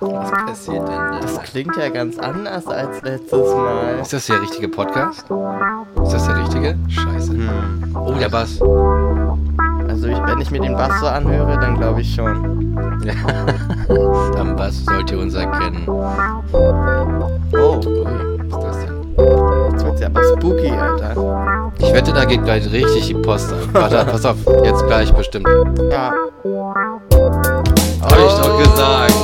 Was passiert denn da? Das klingt ja ganz anders als letztes Mal. Ist das der richtige Podcast? Ist das der richtige? Scheiße. Hm. Oh, der Bass. Also ich, wenn ich mir den Bass so anhöre, dann glaube ich schon. Ja. Am Bass sollt ihr uns erkennen. Oh, Ui, was ist das denn? jetzt wird's ja aber spooky, Alter. Ich wette, da geht gleich richtig die Post an. Warte, pass auf, jetzt gleich bestimmt. Ja. Hab ich doch gesagt.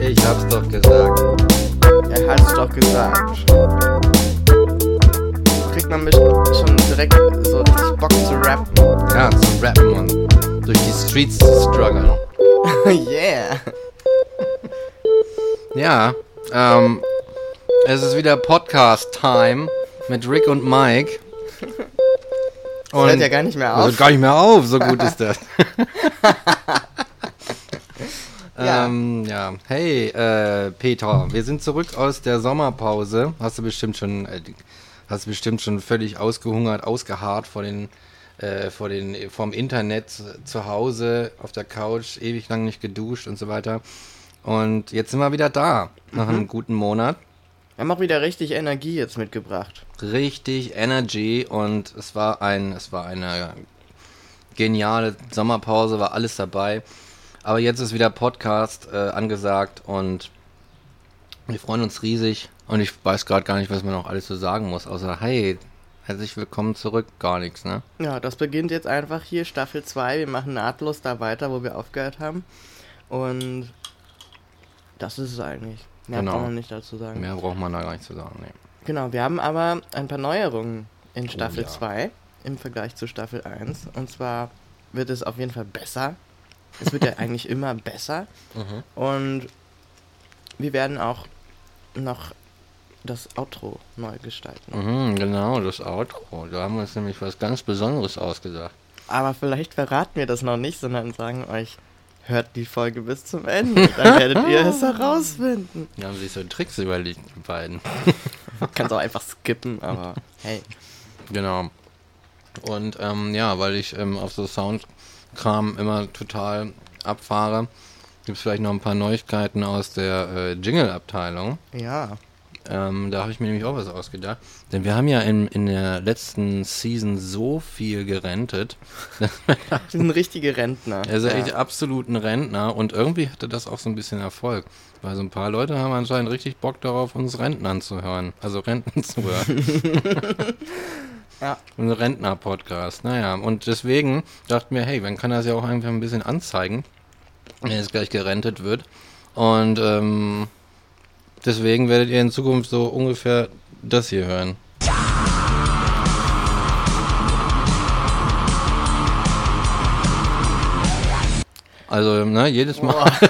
Ich hab's doch gesagt. Er hat's doch gesagt. Kriegt man bestimmt schon direkt so richtig Bock zu rappen. Ja, zu rappen und durch die Streets zu strugglen. yeah. Ja, ähm, es ist wieder Podcast-Time mit Rick und Mike. Das hört ja gar nicht mehr Das hört auf. gar nicht mehr auf, so gut ist das. Ja. Ähm, ja. Hey, äh, Peter, wir sind zurück aus der Sommerpause. Hast du bestimmt schon, äh, hast du bestimmt schon völlig ausgehungert, ausgeharrt vor den, äh, vor den, vom Internet zu Hause auf der Couch, ewig lang nicht geduscht und so weiter. Und jetzt sind wir wieder da, nach Mhm. einem guten Monat. Wir haben auch wieder richtig Energie jetzt mitgebracht. Richtig Energy und es war ein, es war eine geniale Sommerpause, war alles dabei. Aber jetzt ist wieder Podcast äh, angesagt und wir freuen uns riesig. Und ich weiß gerade gar nicht, was man noch alles so sagen muss, außer hey, herzlich willkommen zurück, gar nichts, ne? Ja, das beginnt jetzt einfach hier, Staffel 2. Wir machen nahtlos da weiter, wo wir aufgehört haben. Und das ist es eigentlich. Mehr Genau. kann man nicht dazu sagen. Mehr braucht man da gar nicht zu sagen, nee. Genau, wir haben aber ein paar Neuerungen in Staffel ja. 2 im Vergleich zu Staffel 1. Und zwar wird es auf jeden Fall besser. Es wird ja eigentlich immer besser. Und wir werden auch noch das Outro neu gestalten. Mhm, genau, das Outro. Da haben wir uns nämlich was ganz Besonderes ausgedacht. Aber vielleicht verraten wir das noch nicht, sondern sagen euch, hört die Folge bis zum Ende. Dann werdet ihr es herausfinden. Da haben sich so Tricks überlegt, die beiden. Kannst auch einfach skippen, aber hey. Genau. Und ähm, ja, weil ich ähm, auf so Soundkram immer total abfahre, gibt es vielleicht noch ein paar Neuigkeiten aus der äh, Jingle-Abteilung. Ja. Ähm, da habe ich mir nämlich auch was ausgedacht. Denn wir haben ja in, in der letzten Season so viel gerentet. Wir sind richtige Rentner. Er ist ja echt absolut ein Rentner und irgendwie hatte das auch so ein bisschen Erfolg. Weil so ein paar Leute haben anscheinend richtig Bock darauf, uns Rentnern zu hören. Also Renten zu hören. Ja. Ein Rentner-Podcast. Naja, und deswegen dachten wir, hey, man kann das ja auch einfach ein bisschen anzeigen, wenn jetzt gleich gerentet wird. Und ähm, deswegen werdet ihr in Zukunft so ungefähr das hier hören. Also, ne, jedes Mal.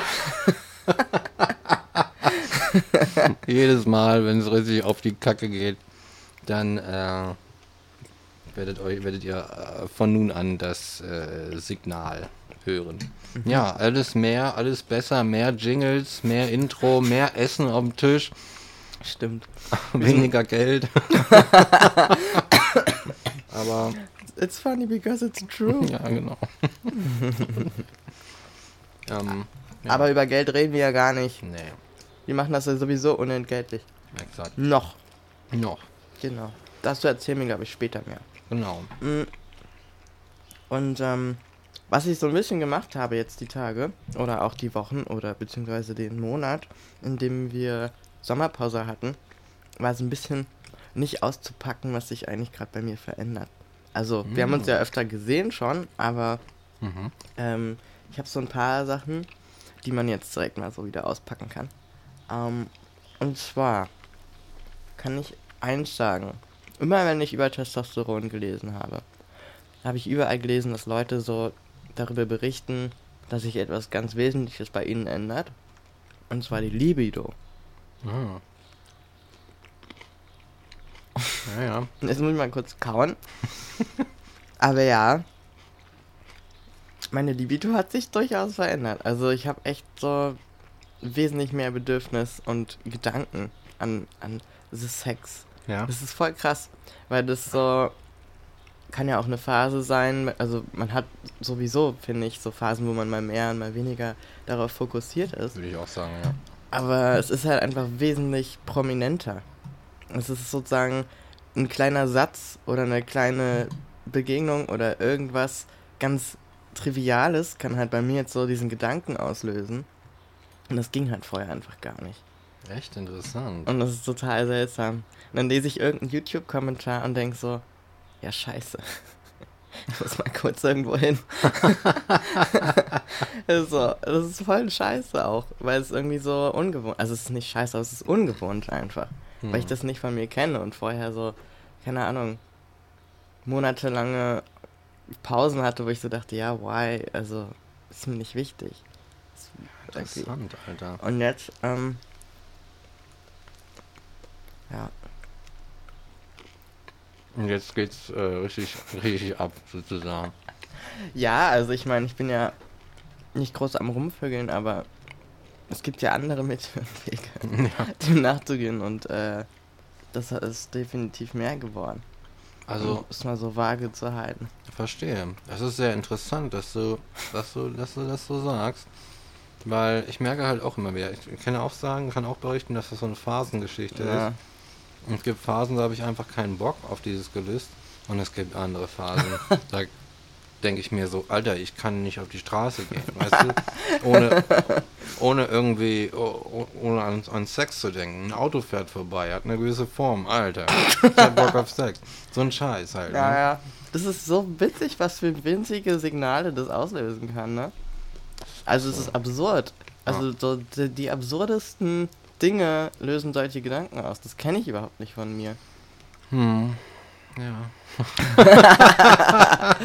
jedes Mal, wenn es richtig auf die Kacke geht, dann äh, werdet, euch, werdet ihr äh, von nun an das äh, Signal hören. Ja, alles mehr, alles besser, mehr Jingles, mehr Intro, mehr Essen auf dem Tisch, Stimmt. weniger Geld. Aber It's funny because it's true. ja, genau. ähm, ja. Aber über Geld reden wir ja gar nicht. nee, Wir machen das ja sowieso unentgeltlich. exakt. Noch. Noch. Genau. Das zu erzählen wir, glaube ich, später mehr. Genau. Mm. Und ähm, was ich so ein bisschen gemacht habe jetzt die Tage oder auch die Wochen oder beziehungsweise den Monat, in dem wir Sommerpause hatten, war so ein bisschen nicht auszupacken, was sich eigentlich gerade bei mir verändert. Also, wir haben uns ja öfter gesehen schon, aber Mhm. ähm, ich habe so ein paar Sachen, die man jetzt direkt mal so wieder auspacken kann. Ähm, und zwar kann ich eins sagen. Immer wenn ich über Testosteron gelesen habe, habe ich überall gelesen, dass Leute so darüber berichten, dass sich etwas ganz Wesentliches bei ihnen ändert. Und zwar die Libido. Ah. Ja, ja. Jetzt muss ich mal kurz kauen. Aber ja, meine Libido hat sich durchaus verändert. Also ich habe echt so wesentlich mehr Bedürfnis und Gedanken an, an the Sex. Ja. Das ist voll krass, weil das so kann ja auch eine Phase sein, also man hat sowieso, finde ich, so Phasen, wo man mal mehr und mal weniger darauf fokussiert ist. Würde ich auch sagen, ja. Aber es ist halt einfach wesentlich prominenter. Es ist sozusagen ein kleiner Satz oder eine kleine Begegnung oder irgendwas ganz Triviales kann halt bei mir jetzt so diesen Gedanken auslösen. Und das ging halt vorher einfach gar nicht. Echt interessant. Und das ist total seltsam. Und dann lese ich irgendeinen YouTube-Kommentar und denke so, ja scheiße. Ich muss mal kurz irgendwo hin. so, das ist voll scheiße auch, weil es irgendwie so ungewohnt, also es ist nicht scheiße, aber es ist ungewohnt einfach, Hm. weil ich das nicht von mir kenne und vorher so, keine Ahnung, monatelange Pausen hatte, wo ich so dachte, ja, why, also ist mir nicht wichtig. Interessant, Alter. Und jetzt, ähm, ja, Und jetzt geht's äh, richtig, richtig ab, sozusagen. Ja, also ich meine, ich bin ja nicht groß am Rumvögeln, aber es gibt ja andere Mittel Ja. dem nachzugehen und äh, das ist definitiv mehr geworden. Also, um es mal so vage zu halten. verstehe. Das ist sehr interessant, dass du, dass du, dass du das so sagst. Weil ich merke halt auch immer wieder, ich kann auch sagen, kann auch berichten, dass das so eine Phasengeschichte Ja. ist. Es gibt Phasen, da habe ich einfach keinen Bock auf dieses Gelüst. Und es gibt andere Phasen, da denke ich mir so, Alter, ich kann nicht auf die Straße gehen, weißt du? Ohne, ohne irgendwie, oh- oh- ohne an, an Sex zu denken. Ein Auto fährt vorbei, hat eine gewisse Form, Alter. Ich hab Bock auf Sex. So ein Scheiß halt. Ja, ne? ja. Das ist so witzig, was für winzige Signale das auslösen kann, ne? Also es ist absurd. Also so die, die absurdesten Dinge lösen solche Gedanken aus. Das kenne ich überhaupt nicht von mir. Hm. Ja.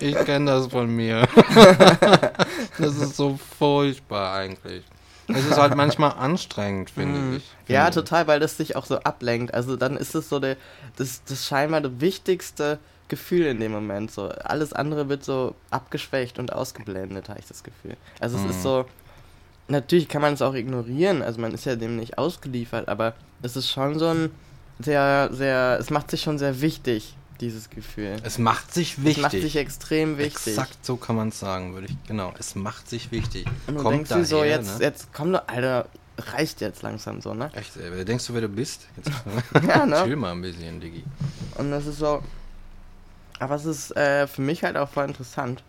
ich kenne das von mir. das ist so furchtbar eigentlich. Es ist halt manchmal anstrengend, finde Mhm. ich. Ja, Finde ich. total, weil das sich auch so ablenkt. Also dann ist es so der, das, das scheinbar das wichtigste Gefühl in dem Moment. So alles andere wird so abgeschwächt und ausgeblendet, habe ich das Gefühl. Also es Mhm. ist so, natürlich kann man es auch ignorieren. Also man ist ja dem nicht ausgeliefert, aber es ist schon so ein sehr, sehr, es macht sich schon sehr wichtig, dieses Gefühl. Es macht sich wichtig. Es macht sich extrem wichtig. Exakt so kann man es sagen, würde ich. Genau, es macht sich wichtig. Und du Kommt denkst dir so, daher, jetzt, ne? jetzt komm doch, Alter, reicht jetzt langsam so, ne? Echt, ey, denkst du, wer du bist? Jetzt, Ja, ne? Chill mal ein bisschen, Diggi. Und das ist so. Aber es ist äh, für mich halt auch voll interessant.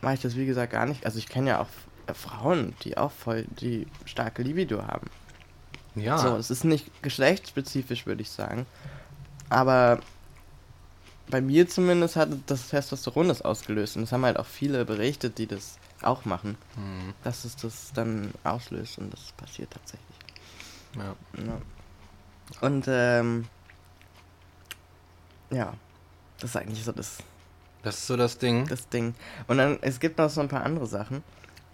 Weil ich das wie gesagt gar nicht. Also ich kenne ja auch Frauen, die auch voll die starke Libido haben. Ja, So, es ist nicht geschlechtsspezifisch, würde ich sagen. Aber bei mir zumindest hat das Testosteron das ausgelöst. Und es haben halt auch viele berichtet, die das auch machen. hm, Dass es das dann auslöst und das passiert tatsächlich. ja. Ja. Und ähm, ja, das ist eigentlich so das, Das ist so das Ding. das Ding. Und dann, es gibt noch so ein paar andere Sachen.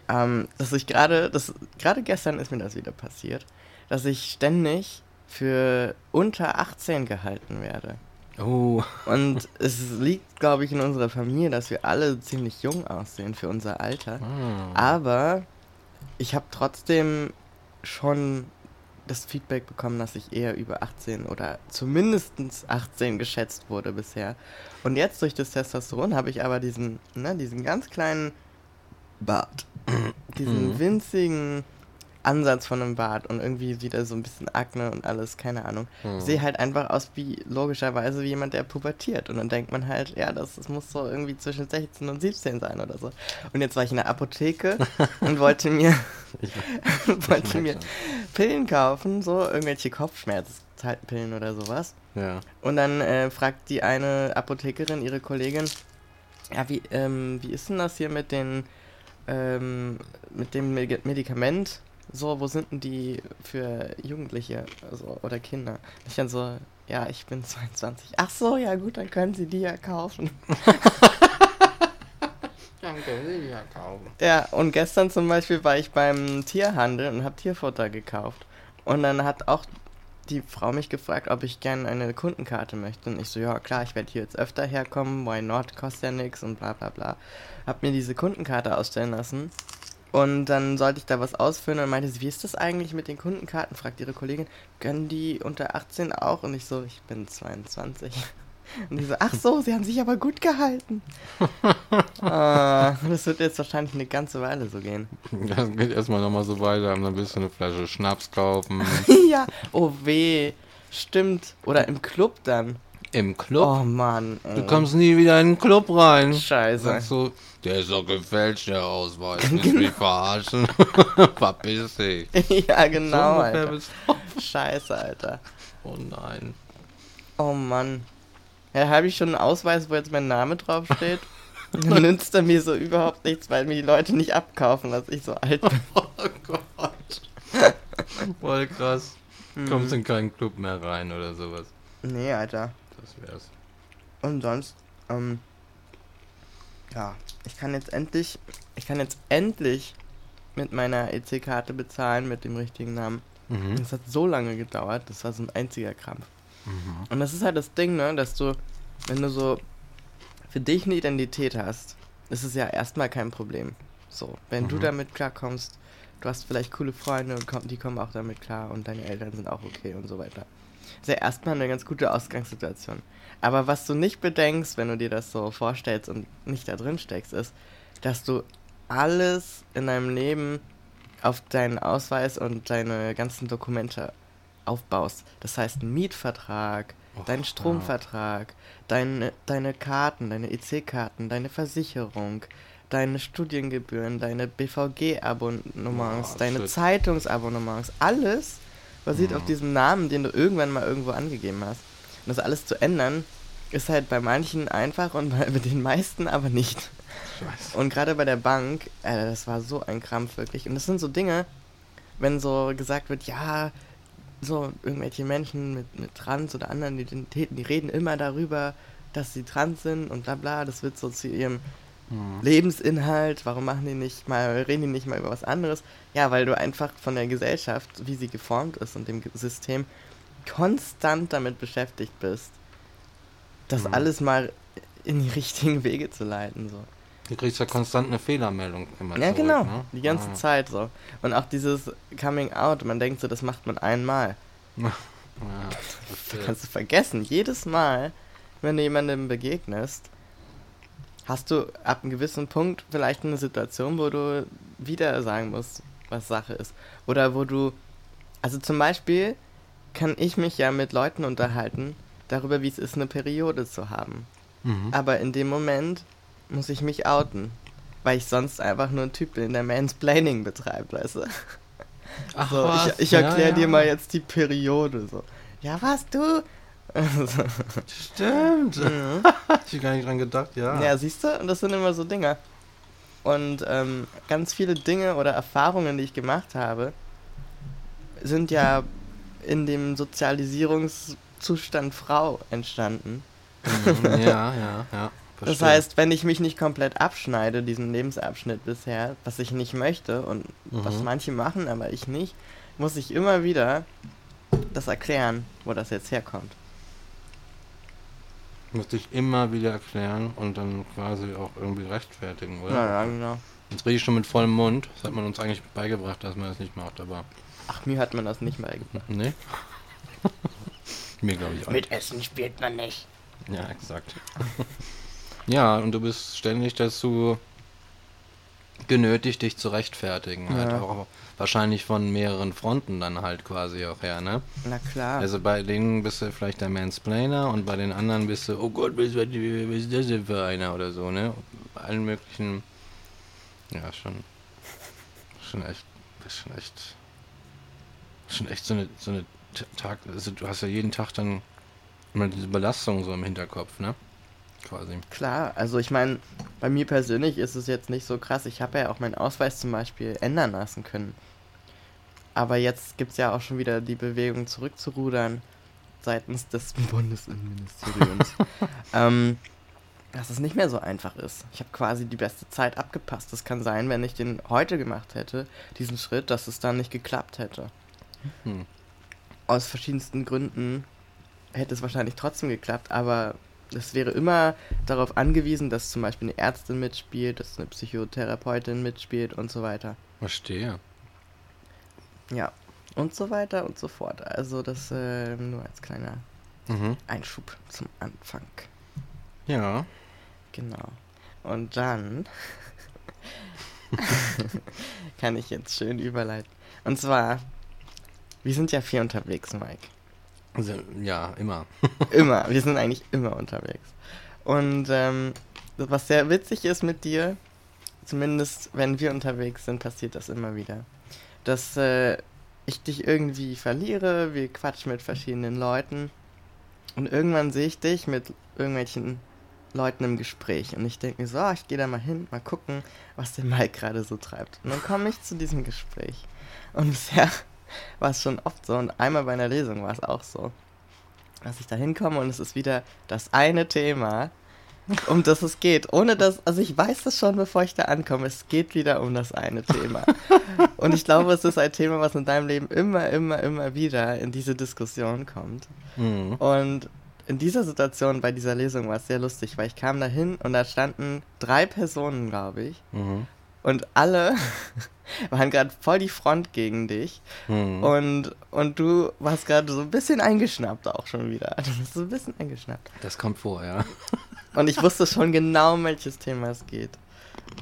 Ähm, dass ich gerade, das gerade gestern ist mir das wieder passiert, dass ich ständig für unter 18 gehalten werde. Oh, Und es liegt, glaube ich, in unserer Familie, dass wir alle ziemlich jung aussehen für unser Alter. ah. Aber ich habe trotzdem schon das Feedback bekommen, dass ich eher über 18 oder zumindest 18 geschätzt wurde bisher. Und jetzt durch das Testosteron habe ich aber diesen, ne, diesen ganz kleinen Bart. diesen Mhm. winzigen Ansatz von einem Bart und irgendwie wieder so ein bisschen Akne und alles, keine Ahnung. Hm. Ich sehe halt einfach aus wie, logischerweise, wie jemand, der pubertiert. Und dann denkt man halt, ja, das, das muss so irgendwie zwischen 16 und 17 sein oder so. Und jetzt war ich in der Apotheke und wollte mir, Ich, wollte merk mir Pillen kaufen, so irgendwelche Kopfschmerzpillen oder sowas. ja. Und dann äh, fragt die eine Apothekerin ihre Kollegin, ja, wie, ähm, wie ist denn das hier mit den, ähm, mit dem Medi- Medikament? So, wo sind denn die für Jugendliche also, oder Kinder? Ich dann so, ja, ich bin 22. Ach so, ja gut, dann können Sie die ja kaufen. Danke, will ja kaufen. Ja, und gestern zum Beispiel war ich beim Tierhandel und habe Tierfutter gekauft. Und dann hat auch die Frau mich gefragt, ob ich gerne eine Kundenkarte möchte. Und ich so, ja klar, ich werde hier jetzt öfter herkommen, why not, kostet ja nichts und bla bla bla. Hab mir diese Kundenkarte ausstellen lassen. Und dann sollte ich da was ausfüllen und meinte sie, wie ist das eigentlich mit den Kundenkarten? Fragt ihre Kollegin, gönnen die unter 18 auch? Und ich so, ich bin 22. Und die so, ach so, sie haben sich aber gut gehalten. ah, das wird jetzt wahrscheinlich eine ganze Weile so gehen. Das geht erstmal nochmal so weiter, dann willst du eine Flasche Schnaps kaufen. ja, oh weh. Stimmt. Oder im Club dann. Im Club? Oh Mann. Ey. Du kommst nie wieder in den Club rein. Scheiße. Sagst du, der ist doch gefälscht, der Ausweis. Willst du mich verarschen? Verpiss dich. ja, genau, So Alter. Scheiße, Alter. Oh nein. Oh Mann. Ja, habe ich schon einen Ausweis, wo jetzt mein Name draufsteht? Dann nützt er mir so überhaupt nichts, weil mir die Leute nicht abkaufen, dass ich so alt bin. Oh Gott. Voll krass. Kommst in keinen Club mehr rein oder sowas. Nee, Alter. Das wär's. Und sonst, ähm, ja, ich kann jetzt endlich, ich kann jetzt endlich mit meiner EC-Karte bezahlen mit dem richtigen Namen. Mhm. Das hat so lange gedauert, das war so ein einziger Krampf. Mhm. Und das ist halt das Ding, ne, dass du, wenn du so für dich eine Identität hast, ist es ja erstmal kein Problem. So, wenn du Mhm. damit klarkommst, du hast vielleicht coole Freunde und komm, die kommen auch damit klar und deine Eltern sind auch okay und so weiter. Ist ja erstmal eine ganz gute Ausgangssituation. Aber was du nicht bedenkst, wenn du dir das so vorstellst und nicht da drin steckst, ist, dass du alles in deinem Leben auf deinen Ausweis und deine ganzen Dokumente aufbaust. Das heißt, ein Mietvertrag, Och, dein ja. Stromvertrag, deine, deine Karten, deine EC-Karten, deine Versicherung, deine Studiengebühren, deine BVG-Abonnements, Boah, deine shit. Zeitungsabonnements, alles basiert auf Mhm. diesem Namen, den du irgendwann mal irgendwo angegeben hast. Und das alles zu ändern, ist halt bei manchen einfach und bei den meisten aber nicht. Scheiße. Und gerade bei der Bank, äh, das war so ein Krampf wirklich. Und das sind so Dinge, wenn so gesagt wird, ja, so irgendwelche Menschen mit, mit Trans oder anderen Identitäten, die reden immer darüber, dass sie trans sind und bla bla, das wird so zu ihrem Mhm. Lebensinhalt, warum machen die nicht mal, reden die nicht mal über was anderes? Ja, weil du einfach von der Gesellschaft, wie sie geformt ist und dem System, konstant damit beschäftigt bist, das Mhm. alles mal in die richtigen Wege zu leiten, so. Du kriegst ja konstant eine Fehlermeldung immer Ja, zurück, genau. Ne? Die ganze Ah. Zeit so. Und auch dieses Coming Out, man denkt so, das macht man einmal. Ja, Das kannst du vergessen. Jedes Mal, wenn du jemandem begegnest, hast du ab einem gewissen Punkt vielleicht eine Situation, wo du wieder sagen musst, was Sache ist. Oder wo du. Also zum Beispiel kann ich mich ja mit Leuten unterhalten darüber, wie es ist, eine Periode zu haben. Mhm. Aber in dem Moment muss ich mich outen. Weil ich sonst einfach nur ein Typ bin, der Mansplaining betreibt, weißt du? Ach, So, was? ich, ich Ja, erkläre ja. dir mal jetzt die Periode. So. Ja, was, du? Stimmt. Mhm. Hab ich gar nicht dran gedacht, ja. ja, siehst du? Und das sind immer so Dinge. Und ähm, ganz viele Dinge oder Erfahrungen, die ich gemacht habe, sind ja in dem Sozialisierungszustand Frau entstanden. Mhm, ja, ja, ja. Das verstehe. heißt, wenn ich mich nicht komplett abschneide, diesen Lebensabschnitt bisher, was ich nicht möchte und was Mhm. manche machen, aber ich nicht, muss ich immer wieder das erklären, wo das jetzt herkommt. Musste ich immer wieder erklären und dann quasi auch irgendwie rechtfertigen, oder? Ja, ja, genau. Jetzt rede ich schon mit vollem Mund. Das hat man uns eigentlich beigebracht, dass man das nicht macht, aber. Ach, mir hat man das nicht mal gebracht. Nee? Mir glaube ich auch. Mit Essen spielt man nicht. Ja, exakt. ja, und du bist ständig dazu genötigt, dich zu rechtfertigen. Halt Ja. auch wahrscheinlich von mehreren Fronten dann halt quasi auch her, ne? Na klar. Also bei denen bist du vielleicht der Mansplainer und bei den anderen bist du, oh Gott, was, was, was ist das denn für einer oder so, ne? Bei allen möglichen. Ja, schon. Schon echt. Schon echt. Schon echt so eine, so eine Tag. Also du hast ja jeden Tag dann immer diese Belastung so im Hinterkopf, ne? Quasi. Klar, also ich meine, bei mir persönlich ist es jetzt nicht so krass. Ich habe ja auch meinen Ausweis zum Beispiel ändern lassen können. Aber jetzt gibt es ja auch schon wieder die Bewegung zurückzurudern seitens des Bundesinnenministeriums. ähm, dass es nicht mehr so einfach ist. Ich habe quasi die beste Zeit abgepasst. Es kann sein, wenn ich den heute gemacht hätte, diesen Schritt, dass es dann nicht geklappt hätte. Hm. Aus verschiedensten Gründen hätte es wahrscheinlich trotzdem geklappt, aber es wäre immer darauf angewiesen, dass zum Beispiel eine Ärztin mitspielt, dass eine Psychotherapeutin mitspielt und so weiter. Verstehe. Ja, und so weiter und so fort. Also das äh, nur als kleiner Mhm. Einschub zum Anfang. Ja. Genau. Und dann kann ich jetzt schön überleiten. Und zwar, wir sind ja viel unterwegs, Mike. Also, ja, immer. Immer. Wir sind eigentlich immer unterwegs. Und ähm, was sehr witzig ist mit dir, zumindest wenn wir unterwegs sind, passiert das immer wieder. Dass äh, ich dich irgendwie verliere, wir quatschen mit verschiedenen Leuten und irgendwann sehe ich dich mit irgendwelchen Leuten im Gespräch und ich denke mir so, ah, ich gehe da mal hin, mal gucken, was der Mike gerade so treibt. Und dann komme ich zu diesem Gespräch. Und bisher war es schon oft so und einmal bei einer Lesung war es auch so, dass ich da hinkomme und es ist wieder das eine Thema, um das es geht. Ohne dass, also ich weiß das schon, bevor ich da ankomme, es geht wieder um das eine Thema. Und ich glaube, es ist ein Thema, was in deinem Leben immer, immer, immer wieder in diese Diskussion kommt. Mhm. Und in dieser Situation bei dieser Lesung war es sehr lustig, weil ich kam da hin und da standen drei Personen, glaube ich. Mhm. Und alle waren gerade voll die Front gegen dich. Mhm. Und, und du warst gerade so ein bisschen eingeschnappt auch schon wieder. Du bist so ein bisschen eingeschnappt. Das kommt vor, ja. Und ich wusste schon genau, um welches Thema es geht.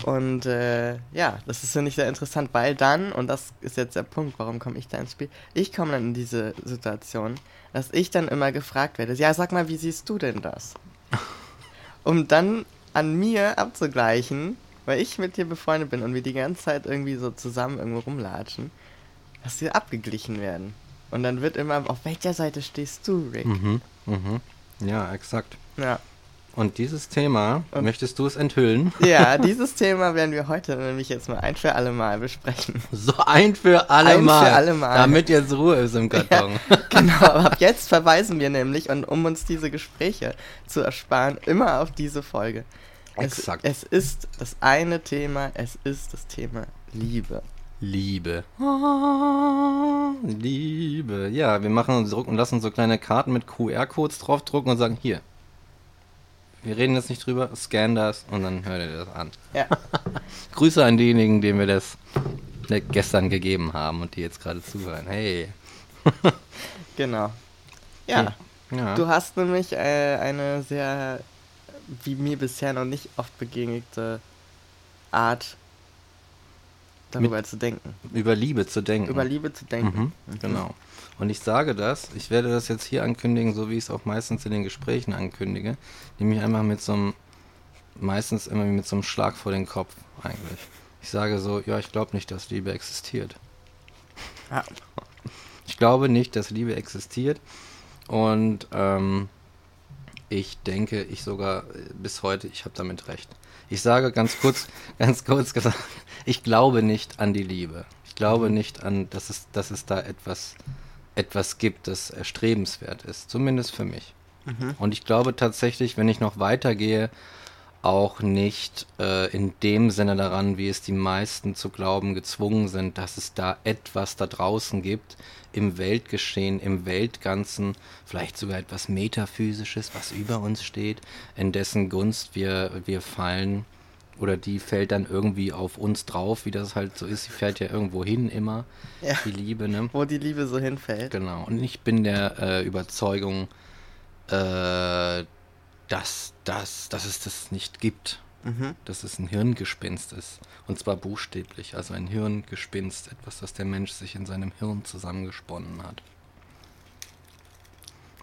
Und äh, ja, das ist, finde ich, sehr interessant, weil dann, und das ist jetzt der Punkt, warum komme ich da ins Spiel, ich komme dann in diese Situation, dass ich dann immer gefragt werde, ja, sag mal, wie siehst du denn das? Um dann an mir abzugleichen, weil ich mit dir befreundet bin und wir die ganze Zeit irgendwie so zusammen irgendwo rumlatschen, dass wir abgeglichen werden. Und dann wird immer, auf welcher Seite stehst du, Rick? Mhm. Mhm. Ja, exakt. Ja. Und dieses Thema, Und- möchtest du es enthüllen? Ja, dieses Thema werden wir heute nämlich jetzt mal ein für alle Mal besprechen. So ein für alle Ein für Mal. alle Mal. Damit jetzt Ruhe ist im Karton. Genau, aber ab jetzt verweisen wir nämlich, und um uns diese Gespräche zu ersparen, immer auf diese Folge. Es, Exakt. es ist das eine Thema, es ist das Thema Liebe. Liebe. Liebe. Ja, wir machen uns drucken, lassen so kleine Karten mit QR-Codes draufdrucken und sagen, hier. Wir reden jetzt nicht drüber, scan das und dann hört ihr das an. Ja, Grüße an diejenigen, denen wir das ne, gestern gegeben haben und die jetzt gerade zuhören. Hey. genau. Ja, Ja. du hast nämlich äh, eine sehr, wie mir bisher noch nicht oft begegnete Art, darüber zu denken. über Liebe zu denken. Über Liebe zu denken. Mhm, genau. Und ich sage das, ich werde das jetzt hier ankündigen, so wie ich es auch meistens in den Gesprächen ankündige, nämlich einmal mit so einem, meistens immer mit so einem Schlag vor den Kopf eigentlich. Ich sage so, ja, ich glaube nicht, dass Liebe existiert. Ja. Ich glaube nicht, dass Liebe existiert und ähm, ich denke, ich sogar äh, bis heute, ich habe damit recht. Ich sage ganz kurz, ganz kurz gesagt, ich glaube nicht an die Liebe. Ich glaube nicht an, dass es, dass es da etwas, etwas gibt, das erstrebenswert ist. Zumindest für mich. Mhm. Und ich glaube tatsächlich, wenn ich noch weitergehe, auch nicht äh, in dem Sinne daran, wie es die meisten zu glauben gezwungen sind, dass es da etwas da draußen gibt, im Weltgeschehen, im Weltganzen, vielleicht sogar etwas Metaphysisches, was über uns steht, in dessen Gunst wir, wir fallen oder die fällt dann irgendwie auf uns drauf, wie das halt so ist. Sie fällt ja irgendwo hin immer, Ja. die Liebe, ne? Wo die Liebe so hinfällt. Genau. Und ich bin der äh, Überzeugung, äh, dass, dass, dass es das nicht gibt. Mhm. Dass es ein Hirngespinst ist. Und zwar buchstäblich. Also ein Hirngespinst. Etwas, das der Mensch sich in seinem Hirn zusammengesponnen hat.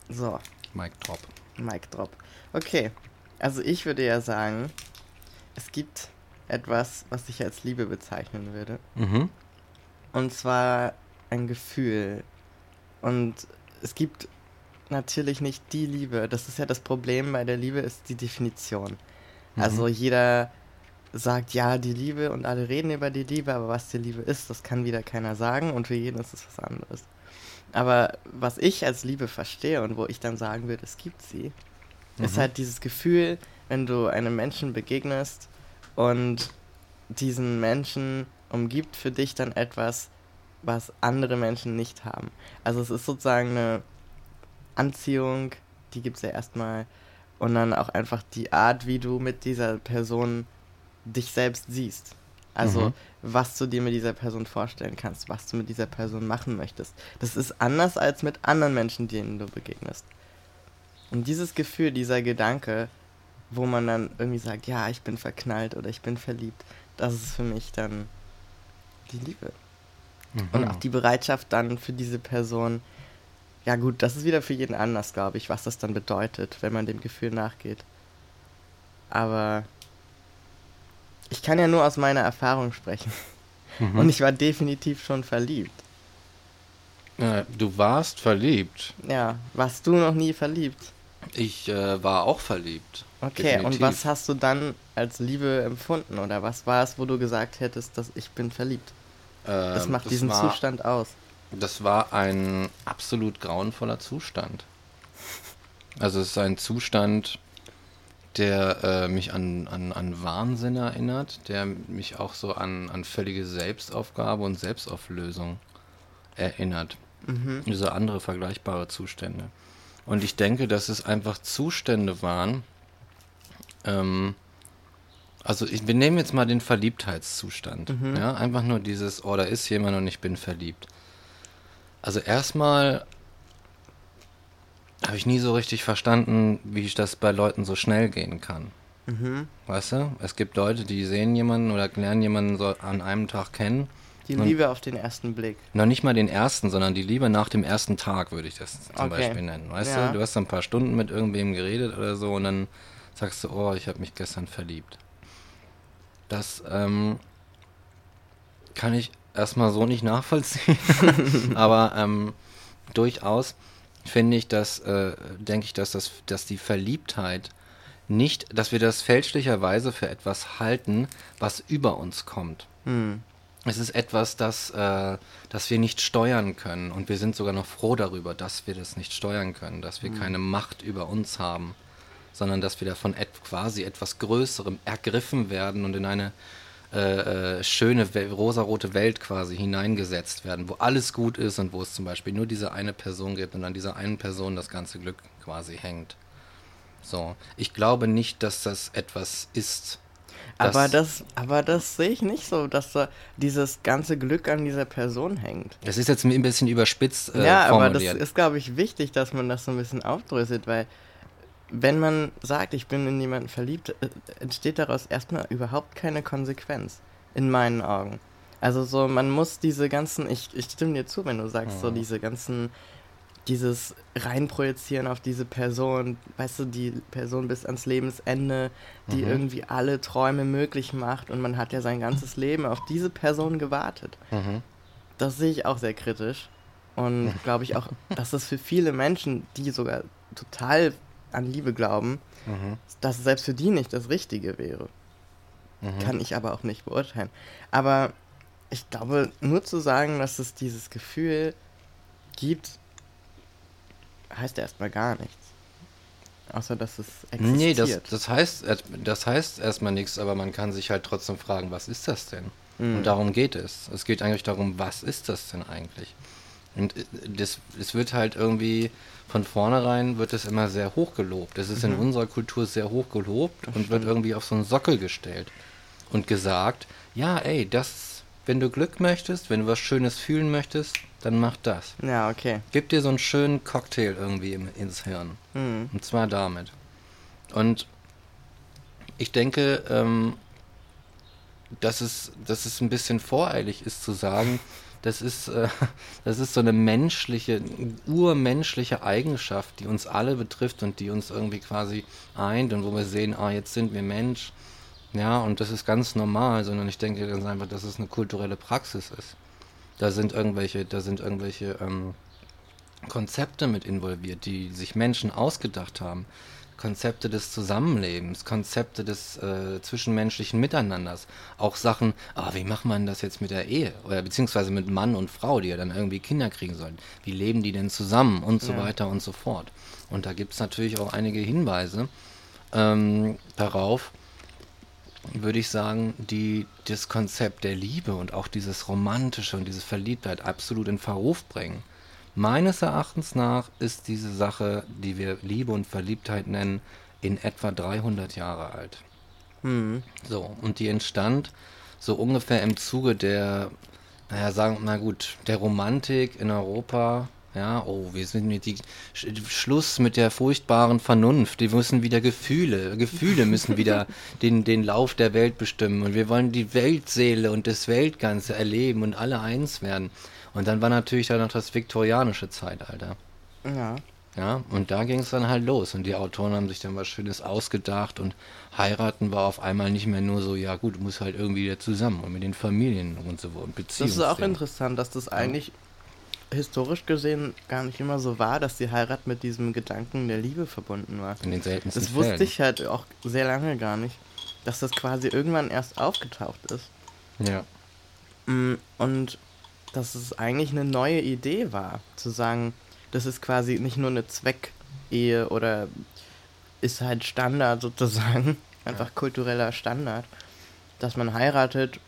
So, Mike Drop. Mic Drop. Okay, also ich würde ja sagen, es gibt etwas, was ich als Liebe bezeichnen würde. Mhm. Und zwar ein Gefühl. Und es gibt natürlich nicht die Liebe. Das ist ja das Problem bei der Liebe, ist die Definition. Mhm. Also jeder sagt ja die Liebe und alle reden über die Liebe, aber was die Liebe ist, das kann wieder keiner sagen und für jeden ist es was anderes. Aber was ich als Liebe verstehe und wo ich dann sagen würde, es gibt sie, ist Mhm. halt dieses Gefühl, wenn du einem Menschen begegnest und diesen Menschen umgibt für dich dann etwas, was andere Menschen nicht haben. Also es ist sozusagen eine Anziehung, die gibt es ja erstmal und dann auch einfach die Art, wie du mit dieser Person dich selbst siehst. Also, Mhm. was du dir mit dieser Person vorstellen kannst, was du mit dieser Person machen möchtest. Das ist anders als mit anderen Menschen, denen du begegnest. Und dieses Gefühl, dieser Gedanke, wo man dann irgendwie sagt, ja, ich bin verknallt oder ich bin verliebt, das ist für mich dann die Liebe. Und Mhm. auch die Bereitschaft dann für diese Person, ja gut, das ist wieder für jeden anders, glaube ich, was das dann bedeutet, wenn man dem Gefühl nachgeht. Aber ich kann ja nur aus meiner Erfahrung sprechen. Mhm. Und ich war definitiv schon verliebt. Äh, du warst verliebt. Ja, warst du noch nie verliebt? Ich äh, war auch verliebt. Okay, und Definitiv. was hast du dann als Liebe empfunden? Oder was war es, wo du gesagt hättest, dass ich bin verliebt? Das Ähm, macht diesen war, Zustand aus. Das war ein absolut grauenvoller Zustand. Also es ist ein Zustand, der äh, mich an, an, an Wahnsinn erinnert, der mich auch so an, an völlige Selbstaufgabe und Selbstauflösung erinnert. Mhm. Diese andere vergleichbare Zustände. Und ich denke, dass es einfach Zustände waren. Ähm, also ich, wir nehmen jetzt mal den Verliebtheitszustand. Mhm. Ja, einfach nur dieses, oh, da ist jemand und ich bin verliebt. Also erstmal habe ich nie so richtig verstanden, wie das bei Leuten so schnell gehen kann. Mhm. Weißt du? Es gibt Leute, die sehen jemanden oder lernen jemanden so an einem Tag kennen. Die Liebe auf den ersten Blick. Noch nicht mal den ersten, sondern die Liebe nach dem ersten Tag, würde ich das zum Okay. Beispiel nennen. Weißt Ja. du, du hast ein paar Stunden mit irgendwem geredet oder so und dann sagst du, oh, ich habe mich gestern verliebt. Das ähm, kann ich erstmal so nicht nachvollziehen, aber ähm, durchaus finde ich, dass, äh, denke ich, dass, das, dass die Verliebtheit nicht, dass wir das fälschlicherweise für etwas halten, was über uns kommt. Hm. Es ist etwas, das, äh, das wir nicht steuern können. Und wir sind sogar noch froh darüber, dass wir das nicht steuern können, dass wir keine Macht über uns haben, sondern dass wir davon et quasi etwas Größerem ergriffen werden und in eine äh, äh, schöne, rosarote Welt quasi hineingesetzt werden, wo alles gut ist und wo es zum Beispiel nur diese eine Person gibt und an dieser einen Person das ganze Glück quasi hängt. So, ich glaube nicht, dass das etwas ist. Aber das, aber das sehe ich nicht so, dass da dieses ganze Glück an dieser Person hängt. Das ist jetzt ein bisschen überspitzt äh, ja, aber das ist, glaube ich, wichtig, dass man das so ein bisschen aufdröselt, weil wenn man sagt, ich bin in jemanden verliebt, äh, entsteht daraus erstmal überhaupt keine Konsequenz. In meinen Augen. Also so, man muss diese ganzen, ich, ich stimme dir zu, wenn du sagst, so Mhm. diese ganzen, dieses reinprojizieren auf diese Person, weißt du, die Person bis ans Lebensende, die Mhm. irgendwie alle Träume möglich macht und man hat ja sein ganzes Leben auf diese Person gewartet. Mhm. Das sehe ich auch sehr kritisch. Und glaube ich auch, dass das für viele Menschen, die sogar total an Liebe glauben, Mhm. dass es selbst für die nicht das Richtige wäre. Mhm. Kann ich aber auch nicht beurteilen. Aber ich glaube, nur zu sagen, dass es dieses Gefühl gibt, heißt erstmal gar nichts. Außer dass es existiert. Nee, das, das, heißt, das heißt erstmal nichts, aber man kann sich halt trotzdem fragen, was ist das denn? Mhm. Und darum geht es. Es geht eigentlich darum, was ist das denn eigentlich? Und äh, das, es wird halt irgendwie, von vornherein wird es immer sehr hoch gelobt. Es ist in Mhm. unserer Kultur sehr hoch gelobt und wird irgendwie auf so einen Sockel gestellt. Und gesagt, ja, ey, das, wenn du Glück möchtest, wenn du was Schönes fühlen möchtest, dann mach das. ja, okay. Gib dir so einen schönen Cocktail irgendwie im, ins Hirn. Mhm. Und zwar damit. Und ich denke, ähm, dass, es, dass es ein bisschen voreilig ist zu sagen, das ist, äh, das ist so eine menschliche, urmenschliche Eigenschaft, die uns alle betrifft und die uns irgendwie quasi eint und wo wir sehen, ah, jetzt sind wir Mensch. Ja, und das ist ganz normal, sondern ich denke ganz einfach, dass es eine kulturelle Praxis ist. Da sind irgendwelche, da sind irgendwelche ähm, Konzepte mit involviert, die sich Menschen ausgedacht haben. Konzepte des Zusammenlebens, Konzepte des äh, zwischenmenschlichen Miteinanders. Auch Sachen, ah, wie macht man das jetzt mit der Ehe? Oder beziehungsweise mit Mann und Frau, die ja dann irgendwie Kinder kriegen sollen. Wie leben die denn zusammen und so Ja. weiter und so fort. Und da gibt es natürlich auch einige Hinweise ähm, darauf, würde ich sagen, die das Konzept der Liebe und auch dieses Romantische und diese Verliebtheit absolut in Verruf bringen. Meines Erachtens nach ist diese Sache, die wir Liebe und Verliebtheit nennen, in etwa 300 Jahre alt. Hm. So, und die entstand so ungefähr im Zuge der, naja, sagen, na gut, der Romantik in Europa. Ja, oh, wir sind mit die Sch Schluss mit der furchtbaren Vernunft. Die müssen wieder Gefühle, Gefühle müssen wieder den, den Lauf der Welt bestimmen. Und wir wollen die Weltseele und das Weltganze erleben und alle eins werden. Und dann war natürlich dann noch das viktorianische Zeitalter. Ja. Ja, und da ging es dann halt los. Und die Autoren haben sich dann was Schönes ausgedacht und heiraten war auf einmal nicht mehr nur so, ja gut, du musst halt irgendwie wieder zusammen und mit den Familien und so und Beziehungen. Das ist auch interessant, dass das eigentlich historisch gesehen gar nicht immer so war, dass die Heirat mit diesem Gedanken der Liebe verbunden war. In den seltensten Das wusste Fällen. ich halt auch sehr lange gar nicht, dass das quasi irgendwann erst aufgetaucht ist. Ja. Mm, Und dass es eigentlich eine neue Idee war, zu sagen, das ist quasi nicht nur eine Zweckehe oder ist halt Standard sozusagen, einfach kultureller Standard, dass man heiratet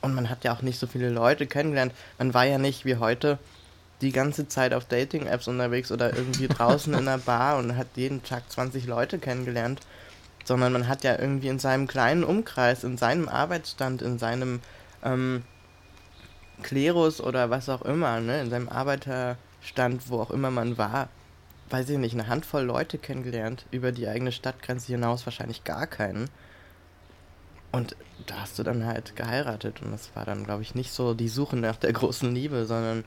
und man hat ja auch nicht so viele Leute kennengelernt. Man war ja nicht wie heute die ganze Zeit auf Dating-Apps unterwegs oder irgendwie draußen in einer Bar und hat jeden Tag 20 Leute kennengelernt, sondern man hat ja irgendwie in seinem kleinen Umkreis, in seinem Arbeitsstand, in seinem ähm, Klerus oder was auch immer, ne, in seinem Arbeiterstand, wo auch immer man war, weiß ich nicht, eine Handvoll Leute kennengelernt, über die eigene Stadtgrenze hinaus wahrscheinlich gar keinen. Und da hast du dann halt geheiratet und das war dann, glaube ich, nicht so die Suche nach der großen Liebe, sondern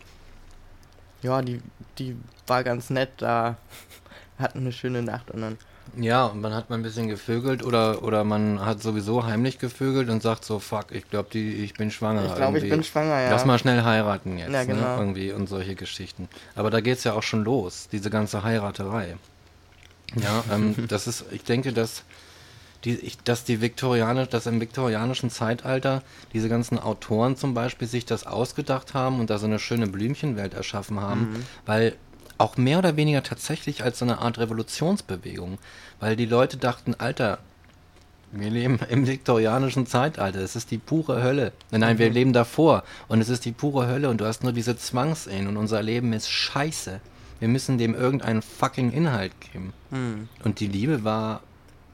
ja, die, die war ganz nett da, hatten eine schöne Nacht und dann Ja, und man hat mal ein bisschen gevögelt oder, oder man hat sowieso heimlich gevögelt und sagt so, fuck, ich glaube, ich bin schwanger. Ich glaube, ich bin schwanger, ja. Lass mal schnell heiraten jetzt, Ja, ne? genau. Irgendwie und solche Geschichten. Aber da geht's ja auch schon los, diese ganze Heiraterei. Ja, ähm, das ist, ich denke, dass die, ich, dass die Viktorianer, dass im viktorianischen Zeitalter diese ganzen Autoren zum Beispiel sich das ausgedacht haben und da so eine schöne Blümchenwelt erschaffen haben, Mhm. weil auch mehr oder weniger tatsächlich als so eine Art Revolutionsbewegung, weil die Leute dachten, Alter, wir leben im viktorianischen Zeitalter. Es ist die pure Hölle. Nein, wir leben davor und es ist die pure Hölle und du hast nur diese Zwangsehen und unser Leben ist scheiße. Wir müssen dem irgendeinen fucking Inhalt geben. hm, Und die Liebe war,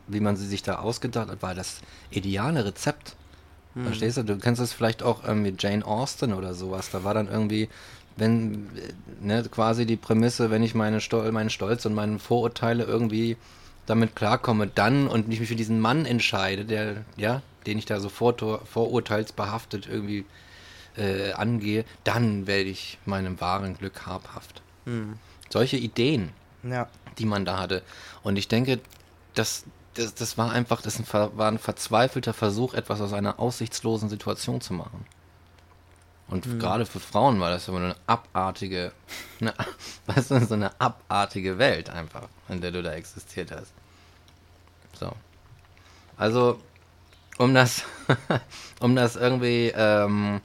wie man sie sich da ausgedacht hat, war das ideale Rezept. Verstehst du? Du kennst es vielleicht auch ähm, mit Jane Austen oder sowas. Da war dann irgendwie, wenn, ne, quasi die Prämisse, wenn ich meine Stol meinen Stolz und meine Vorurteile irgendwie damit klarkomme, dann und mich für diesen Mann entscheide, der, ja, den ich da so vor, vorurteilsbehaftet irgendwie äh, angehe, dann werde ich meinem wahren Glück habhaft. hm, Solche Ideen ja, die man da hatte. Und ich denke, das, das, das war einfach, das war ein verzweifelter Versuch, etwas aus einer aussichtslosen Situation zu machen. Und gerade für Frauen war das aber eine abartige, eine, weißt du, so eine abartige Welt einfach, in der du da existiert hast. So. Also, um das, um das irgendwie ähm,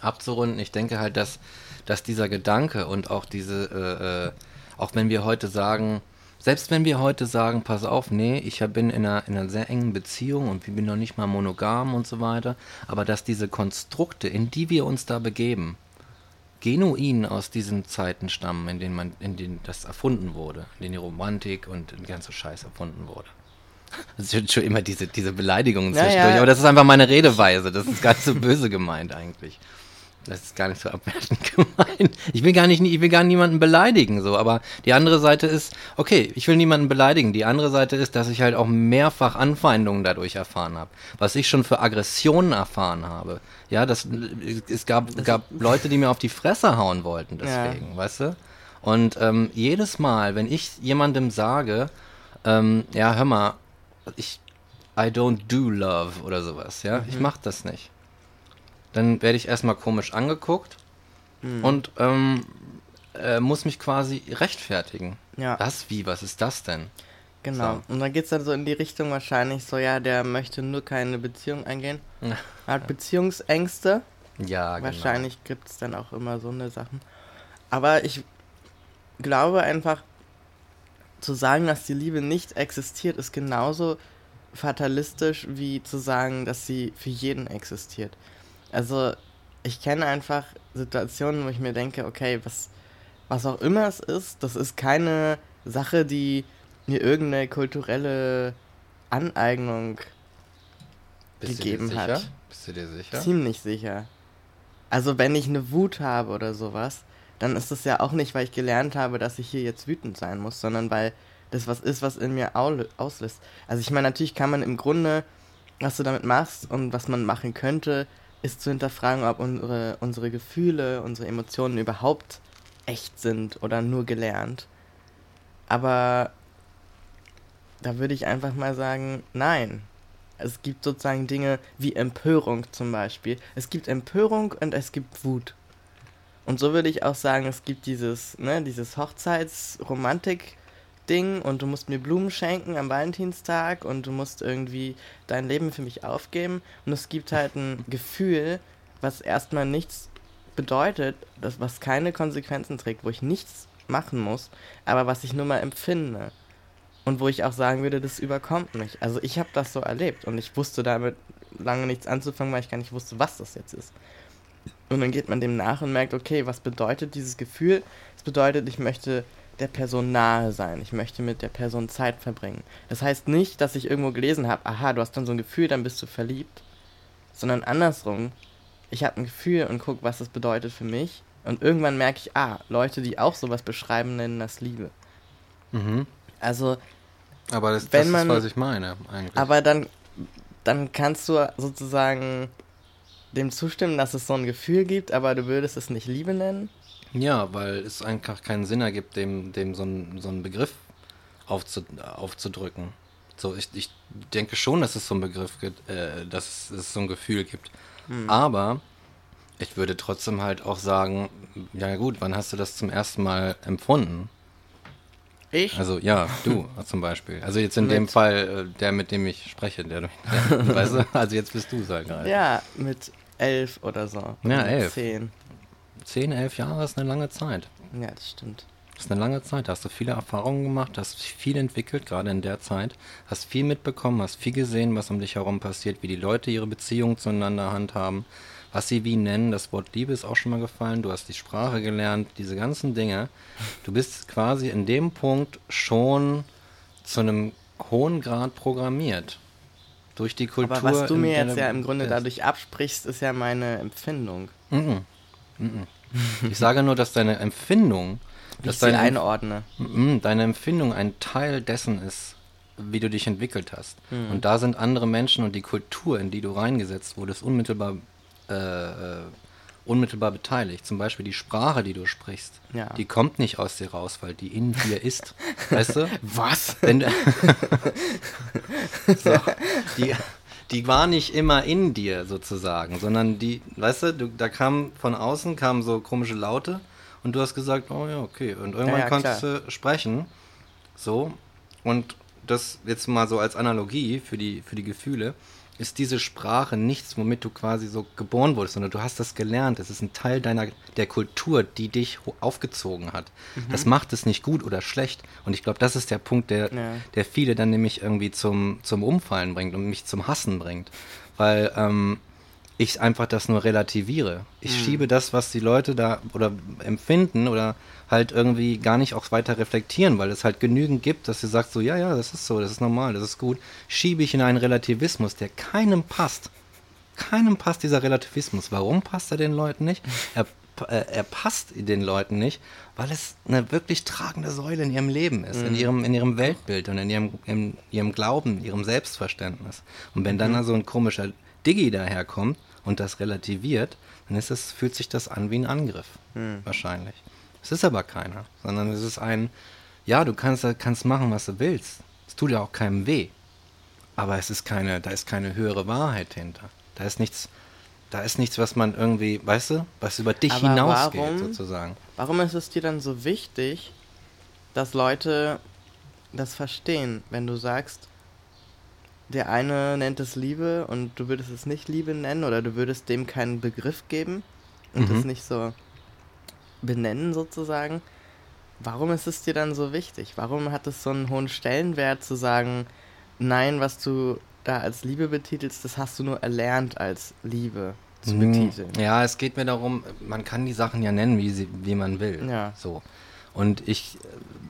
abzurunden, ich denke halt, dass, dass dieser Gedanke und auch diese, äh, äh, auch wenn wir heute sagen, selbst wenn wir heute sagen, pass auf, nee, ich bin in einer, in einer sehr engen Beziehung und ich bin noch nicht mal monogam und so weiter, aber dass diese Konstrukte, in die wir uns da begeben, genuin aus diesen Zeiten stammen, in denen man, in denen das erfunden wurde, in denen die Romantik und der ganze Scheiß erfunden wurde. Das sind schon immer diese, diese Beleidigungen Ja, zwischendurch, ja. aber das ist einfach meine Redeweise. Das ist gar nicht so böse gemeint eigentlich. Das ist gar nicht so abwertend gemeint. Ich will gar nicht, ich will gar niemanden beleidigen, so, aber die andere Seite ist, okay, ich will niemanden beleidigen. Die andere Seite ist, dass ich halt auch mehrfach Anfeindungen dadurch erfahren habe. Was ich schon für Aggressionen erfahren habe. Ja, das, es gab, gab Leute, die mir auf die Fresse hauen wollten, deswegen, weißt du? Und ähm, jedes Mal, wenn ich jemandem sage, ähm, ja, hör mal, ich, I don't do love oder sowas, ja, ich mach das nicht. Dann werde ich erstmal komisch angeguckt und ähm, äh, muss mich quasi rechtfertigen. ja. Was, wie, was ist das denn? Genau. Und dann geht's dann so in die Richtung wahrscheinlich so, ja, der möchte nur keine Beziehung eingehen. Hat Beziehungsängste. Ja, genau. Wahrscheinlich gibt's dann auch immer so eine Sachen. Aber ich glaube einfach, zu sagen, dass die Liebe nicht existiert, ist genauso fatalistisch wie zu sagen, dass sie für jeden existiert. Also ich kenne einfach Situationen, wo ich mir denke, okay, was, was auch immer es ist, das ist keine Sache, die mir irgendeine kulturelle Aneignung Bist gegeben du dir sicher? hat. Bist du dir sicher? Ziemlich sicher. Also wenn ich eine Wut habe oder sowas, dann ist es ja auch nicht, weil ich gelernt habe, dass ich hier jetzt wütend sein muss, sondern weil das was ist, was in mir auslöst. Also ich meine, natürlich kann man im Grunde, was du damit machst und was man machen könnte, ist zu hinterfragen, ob unsere, unsere Gefühle, unsere Emotionen überhaupt echt sind oder nur gelernt. Aber da würde ich einfach mal sagen, nein. Es gibt sozusagen Dinge wie Empörung zum Beispiel. Es gibt Empörung und es gibt Wut. Und so würde ich auch sagen, es gibt dieses, ne, dieses Hochzeitsromantik-Ding und du musst mir Blumen schenken am Valentinstag und du musst irgendwie dein Leben für mich aufgeben. Und es gibt halt ein Gefühl, was erstmal nichts bedeutet, das, was keine Konsequenzen trägt, wo ich nichts machen muss, aber was ich nur mal empfinde. Und wo ich auch sagen würde, das überkommt mich. Also ich habe das so erlebt und ich wusste damit lange nichts anzufangen, weil ich gar nicht wusste, was das jetzt ist. Und dann geht man dem nach und merkt, okay, was bedeutet dieses Gefühl? Es bedeutet, ich möchte der Person nahe sein. Ich möchte mit der Person Zeit verbringen. Das heißt nicht, dass ich irgendwo gelesen habe, aha, du hast dann so ein Gefühl, dann bist du verliebt. Sondern andersrum, ich habe ein Gefühl und gucke, was das bedeutet für mich. Und irgendwann merke ich, ah, Leute, die auch sowas beschreiben, nennen das Liebe. Mhm. Also, Aber das, Wenn das man- ist, was ich meine, eigentlich. aber dann, dann kannst du sozusagen dem zustimmen, dass es so ein Gefühl gibt, aber du würdest es nicht Liebe nennen. Ja, weil es einfach keinen Sinn ergibt, dem, dem so, einen, so einen Begriff aufzu, aufzudrücken. So, ich, ich denke schon, dass es so einen Begriff gibt, äh, dass es so ein Gefühl gibt. Aber ich würde trotzdem halt auch sagen, ja gut, wann hast du das zum ersten Mal empfunden? Ich? Also ja, du zum Beispiel. Also jetzt in dem Mit- Fall, äh, der mit dem ich spreche, der, der weißt du, also jetzt bist du halt gerade. Ja, mit elf oder so. Ja, elf. Zehn. Zehn, elf Jahre ist eine lange Zeit. Ja, das stimmt. Das ist eine lange Zeit. Da hast du viele Erfahrungen gemacht, hast viel entwickelt, gerade in der Zeit. Hast viel mitbekommen, hast viel gesehen, was um dich herum passiert, wie die Leute ihre Beziehungen zueinander handhaben, was sie wie nennen. Das Wort Liebe ist auch schon mal gefallen. Du hast die Sprache gelernt, diese ganzen Dinge. Du bist quasi in dem Punkt schon zu einem hohen Grad programmiert. Durch die Kultur. Aber was du mir jetzt ja im Grunde bist. dadurch absprichst, ist ja meine Empfindung. Mhm. Mhm. Ich sage nur, dass deine Empfindung, Wie dass ich sie deine, einordne. Deine Empfindung ein Teil dessen ist, wie du dich entwickelt hast. Mhm. Und da sind andere Menschen und die Kultur, in die du reingesetzt wurdest, unmittelbar, äh, äh, unmittelbar beteiligt. Zum Beispiel die Sprache, die du sprichst. Ja. Die kommt nicht aus dir raus, weil die in dir ist. weißt du? Was? Wenn so, die, die war nicht immer in dir sozusagen, sondern die, weißt du, du, da kam von außen kamen so komische Laute und du hast gesagt, oh ja, okay. Und irgendwann ja, konntest du sprechen. So. Und das jetzt mal so als Analogie für die, für die Gefühle, ist diese Sprache nichts, womit du quasi so geboren wurdest, sondern du hast das gelernt. Es ist ein Teil deiner, der Kultur, die dich aufgezogen hat. Das macht es nicht gut oder schlecht. Und ich glaube, das ist der Punkt, der, Ja. der viele dann nämlich irgendwie zum, zum Umfallen bringt und mich zum Hassen bringt. Weil ähm, ich einfach das nur relativiere. Ich schiebe das, was die Leute da oder empfinden oder halt irgendwie gar nicht auch weiter reflektieren, weil es halt genügend gibt, dass sie sagt so, ja, ja, das ist so, das ist normal, das ist gut, schiebe ich in einen Relativismus, der keinem passt. Keinem passt dieser Relativismus. Warum passt er den Leuten nicht? Er, äh, er passt den Leuten nicht, weil es eine wirklich tragende Säule in ihrem Leben ist, in, ihrem, in ihrem Weltbild und in ihrem, in ihrem Glauben, ihrem Selbstverständnis. Und wenn dann so ein komischer Diggi daherkommt und das relativiert, dann ist es, fühlt sich das an wie ein Angriff. Wahrscheinlich. Es ist aber keiner, sondern es ist ein, ja, du kannst, kannst machen, was du willst. Es tut ja auch keinem weh. Aber es ist keine, da ist keine höhere Wahrheit hinter. Da ist nichts, da ist nichts, was man irgendwie, weißt du, was über dich Aber hinausgeht, warum- sozusagen. Warum ist es dir dann so wichtig, dass Leute das verstehen, wenn du sagst, der eine nennt es Liebe und du würdest es nicht Liebe nennen oder du würdest dem keinen Begriff geben und Mhm. es nicht so benennen sozusagen? Warum ist es dir dann so wichtig? Warum hat es so einen hohen Stellenwert zu sagen, nein, was du da als Liebe betitelst, das hast du nur erlernt als Liebe zu Hm, betiteln? Ja, es geht mir darum, man kann die Sachen ja nennen, wie, sie, wie man will. Ja. So. Und ich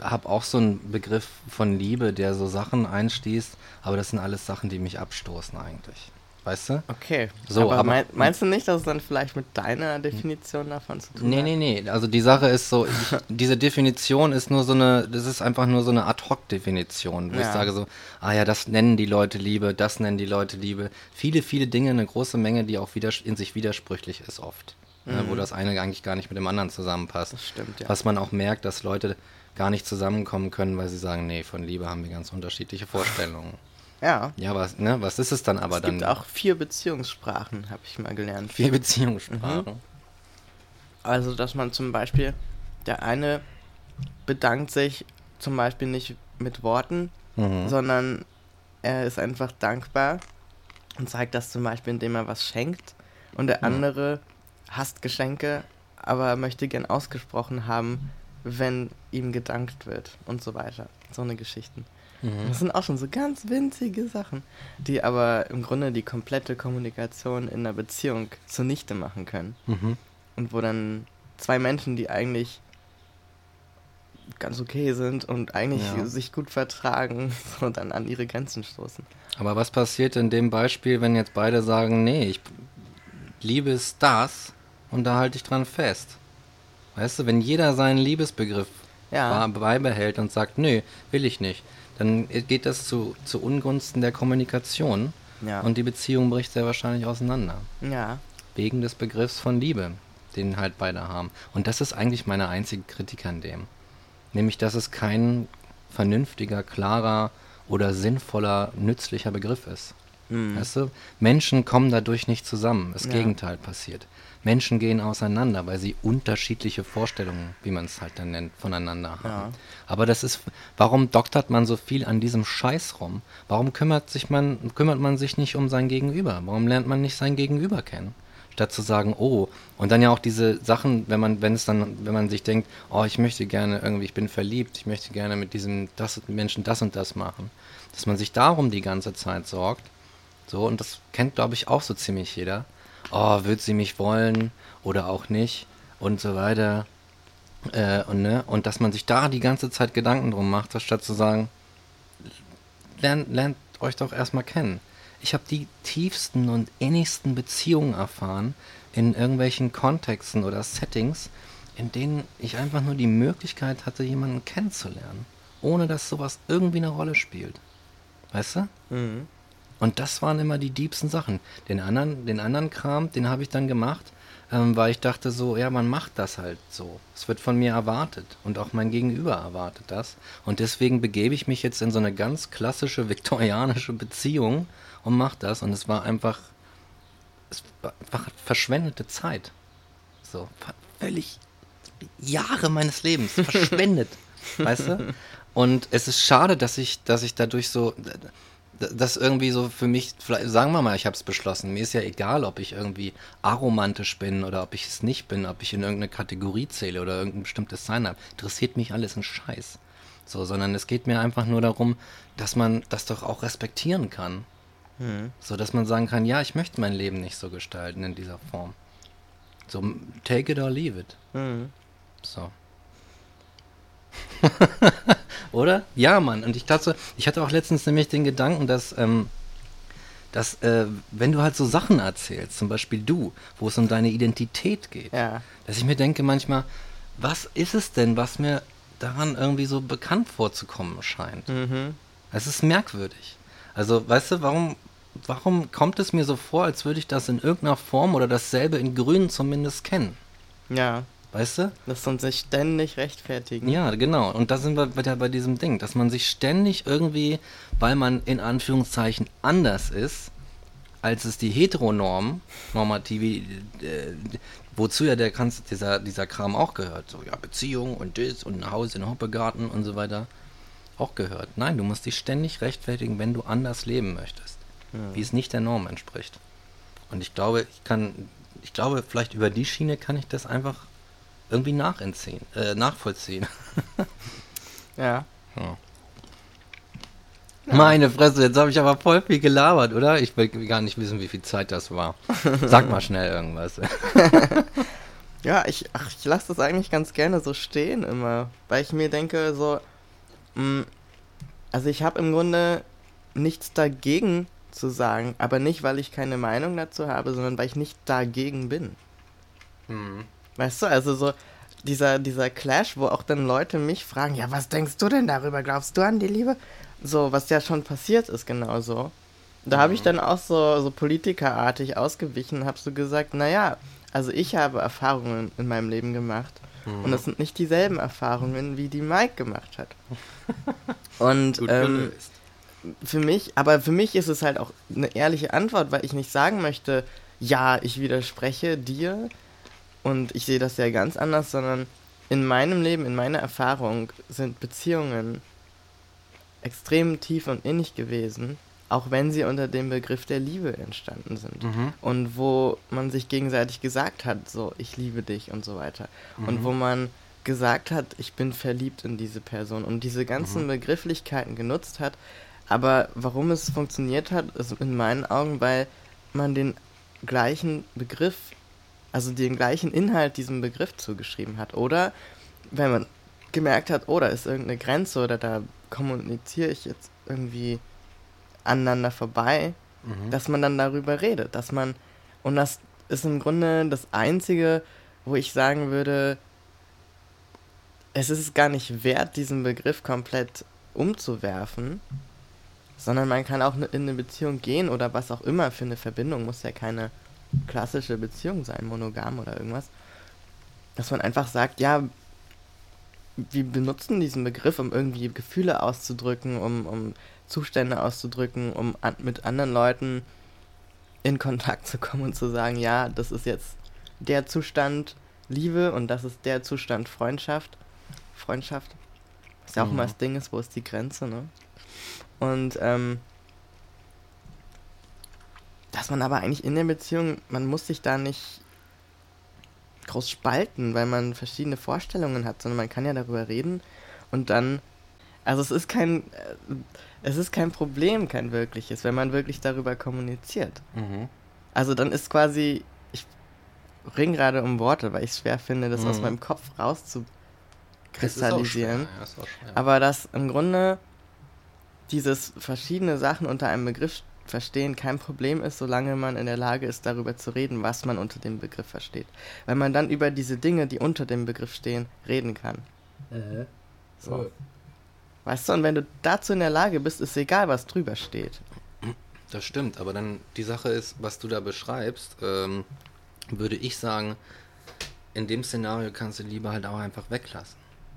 habe auch so einen Begriff von Liebe, der so Sachen einstießt, aber das sind alles Sachen, die mich abstoßen eigentlich. Weißt du? Okay. So, aber, aber- mein, meinst du nicht, dass es dann vielleicht mit deiner Definition davon zu tun Nee, hat? nee, nee. Also die Sache ist so, ich, diese Definition ist nur so eine, das ist einfach nur so eine Ad-Hoc-Definition, wo ich Ja. sage so, ah ja, das nennen die Leute Liebe, das nennen die Leute Liebe. Viele, viele Dinge, eine große Menge, die auch widers in sich widersprüchlich ist oft. Ne, wo das eine eigentlich gar nicht mit dem anderen zusammenpasst. Das stimmt, ja. Was man auch merkt, dass Leute gar nicht zusammenkommen können, weil sie sagen, nee, von Liebe haben wir ganz unterschiedliche Vorstellungen. Ja. Ja, was, ne, was ist es dann aber es dann? gibt auch vier Beziehungssprachen, habe ich mal gelernt. vier Beziehungssprachen. Also, dass man zum Beispiel, der eine bedankt sich zum Beispiel nicht mit Worten, Mhm. sondern er ist einfach dankbar und zeigt das zum Beispiel, indem er was schenkt. Und der andere hasst Geschenke, aber möchte gern ausgesprochen haben, wenn ihm gedankt wird und so weiter. So eine Geschichten. Mhm. Das sind auch schon so ganz winzige Sachen, die aber im Grunde die komplette Kommunikation in einer Beziehung zunichte machen können. Mhm. Und wo dann zwei Menschen, die eigentlich ganz okay sind und eigentlich Ja. sich gut vertragen, so dann an ihre Grenzen stoßen. Aber was passiert in dem Beispiel, wenn jetzt beide sagen, nee, ich liebe ist das und da halte ich dran fest? Weißt du, wenn jeder seinen Liebesbegriff Ja. be- beibehält und sagt, nö, will ich nicht, dann geht das zu, zu Ungunsten der Kommunikation Ja. und die Beziehung bricht sehr wahrscheinlich auseinander. ja. Wegen des Begriffs von Liebe, den halt beide haben. Und das ist eigentlich meine einzige Kritik an dem. Nämlich, dass es kein vernünftiger, klarer oder sinnvoller, nützlicher Begriff ist. Mhm. Weißt du? Menschen kommen dadurch nicht zusammen. Das Ja. Gegenteil passiert. Menschen gehen auseinander, weil sie unterschiedliche Vorstellungen, wie man es halt dann nennt, voneinander haben. Ja. Aber das ist, warum doktert man so viel an diesem Scheiß rum? Warum kümmert sich man, kümmert man sich nicht um sein Gegenüber? Warum lernt man nicht sein Gegenüber kennen? Statt zu sagen, oh, und dann ja auch diese Sachen, wenn man, wenn es dann, wenn man sich denkt, oh, ich möchte gerne irgendwie, ich bin verliebt, ich möchte gerne mit diesem das, Menschen das und das machen, dass man sich darum die ganze Zeit sorgt, so, und das kennt, glaube ich, auch so ziemlich jeder. Oh, wird sie mich wollen oder auch nicht und so weiter. Äh, und, ne? und dass man sich da die ganze Zeit Gedanken drum macht, statt zu sagen, lernt, lernt euch doch erstmal kennen. Ich habe die tiefsten und innigsten Beziehungen erfahren in irgendwelchen Kontexten oder Settings, in denen ich einfach nur die Möglichkeit hatte, jemanden kennenzulernen, ohne dass sowas irgendwie eine Rolle spielt. Weißt du? Mhm. Und das waren immer die diebsten Sachen. Den anderen, den anderen Kram, den habe ich dann gemacht, ähm, weil ich dachte so, ja, man macht das halt so. Es wird von mir erwartet und auch mein Gegenüber erwartet das. Und deswegen begebe ich mich jetzt in so eine ganz klassische viktorianische Beziehung und mache das. Und es war einfach, es war einfach verschwendete Zeit. So, völlig Jahre meines Lebens verschwendet, weißt du? Und es ist schade, dass ich, dass ich dadurch so, das irgendwie so für mich, vielleicht, sagen wir mal, ich habe es beschlossen. Mir ist ja egal, ob ich irgendwie aromantisch bin oder ob ich es nicht bin, ob ich in irgendeine Kategorie zähle oder irgendein bestimmtes Sein habe. Interessiert mich alles ein Scheiß. So, sondern es geht mir einfach nur darum, dass man das doch auch respektieren kann. Mhm. So, dass man sagen kann, ja, ich möchte mein Leben nicht so gestalten in dieser Form. So, take it or leave it. Mhm. So. Oder? Ja, Mann. Und ich dachte, ich hatte auch letztens nämlich den Gedanken, dass, ähm, dass äh, wenn du halt so Sachen erzählst, zum Beispiel du, wo es um deine Identität geht, Ja. dass ich mir denke manchmal, was ist es denn, was mir daran irgendwie so bekannt vorzukommen scheint? Mhm. Es ist merkwürdig. Also, weißt du, warum, warum kommt es mir so vor, als würde ich das in irgendeiner Form oder dasselbe in Grün zumindest kennen? Ja. Weißt du? Das uns sich ständig rechtfertigen. Ja, genau. Und da sind wir wieder bei diesem Ding, dass man sich ständig irgendwie, weil man in Anführungszeichen anders ist, als es die Heteronorm, normative, äh, wozu ja der ganze, dieser, dieser Kram auch gehört. So, ja, Beziehung und das und ein Haus in Hoppegarten und so weiter, auch gehört. Nein, du musst dich ständig rechtfertigen, wenn du anders leben möchtest, wie es nicht der Norm entspricht. Und ich glaube, ich kann, ich glaube, vielleicht über die Schiene kann ich das einfach irgendwie nachentziehen, äh, nachvollziehen. Ja. Ja. Meine Fresse, jetzt habe ich aber voll viel gelabert, oder? Ich will gar nicht wissen, wie viel Zeit das war. Sag mal schnell irgendwas. Ja, ich, ach, ich lasse das eigentlich ganz gerne so stehen immer, weil ich mir denke, so, mh, also ich habe im Grunde nichts dagegen zu sagen, aber nicht, weil ich keine Meinung dazu habe, sondern weil ich nicht dagegen bin. Mhm. Weißt du, also so dieser, dieser Clash, wo auch dann Leute mich fragen, ja, was denkst du denn darüber? Glaubst du an die Liebe? So, was ja schon passiert ist, genauso. Da habe ich dann auch so, so politikerartig ausgewichen und habe so gesagt, naja, also ich habe Erfahrungen in meinem Leben gemacht. Und das sind nicht dieselben Erfahrungen, wie die Mike gemacht hat. Und ähm, für mich, aber für mich ist es halt auch eine ehrliche Antwort, weil ich nicht sagen möchte, ja, ich widerspreche dir und ich sehe das ja ganz anders, sondern in meinem Leben, in meiner Erfahrung sind Beziehungen extrem tief und innig gewesen, auch wenn sie unter dem Begriff der Liebe entstanden sind. Mhm. Und wo man sich gegenseitig gesagt hat, so, ich liebe dich und so weiter. Und Mhm. wo man gesagt hat, ich bin verliebt in diese Person und diese ganzen Mhm. Begrifflichkeiten genutzt hat. Aber warum es funktioniert hat, ist in meinen Augen, weil man den gleichen Begriff, also den gleichen Inhalt diesem Begriff zugeschrieben hat. Oder wenn man gemerkt hat, oh, da ist irgendeine Grenze oder da kommuniziere ich jetzt irgendwie aneinander vorbei, Mhm. dass man dann darüber redet, dass man und das ist im Grunde das einzige, wo ich sagen würde, es ist gar nicht wert, diesen Begriff komplett umzuwerfen, sondern man kann auch in eine Beziehung gehen oder was auch immer für eine Verbindung, muss ja keine klassische Beziehung sein, monogam oder irgendwas, dass man einfach sagt, ja, wir benutzen diesen Begriff, um irgendwie Gefühle auszudrücken, um, um Zustände auszudrücken, um an, mit anderen Leuten in Kontakt zu kommen und zu sagen, ja, das ist jetzt der Zustand Liebe und das ist der Zustand Freundschaft. Freundschaft. Was ja auch Mhm. immer das Ding ist, wo ist die Grenze, ne? Und ähm, dass man aber eigentlich in der Beziehung, man muss sich da nicht groß spalten, weil man verschiedene Vorstellungen hat, sondern man kann ja darüber reden und dann, also es ist kein, äh, es ist kein Problem, kein wirkliches, wenn man wirklich darüber kommuniziert. Mhm. Also dann ist quasi, ich ring gerade um Worte, weil ich es schwer finde, das aus Mhm. meinem Kopf rauszukristallisieren. ja. Aber dass im Grunde dieses verschiedene Sachen unter einem Begriff verstehen kein Problem ist, solange man in der Lage ist, darüber zu reden, was man unter dem Begriff versteht. Weil man dann über diese Dinge, die unter dem Begriff stehen, reden kann. So. Weißt du, und wenn du dazu in der Lage bist, ist egal, was drüber steht. Das stimmt, aber dann die Sache ist, was du da beschreibst, ähm, würde ich sagen, in dem Szenario kannst du Liebe halt auch einfach weglassen.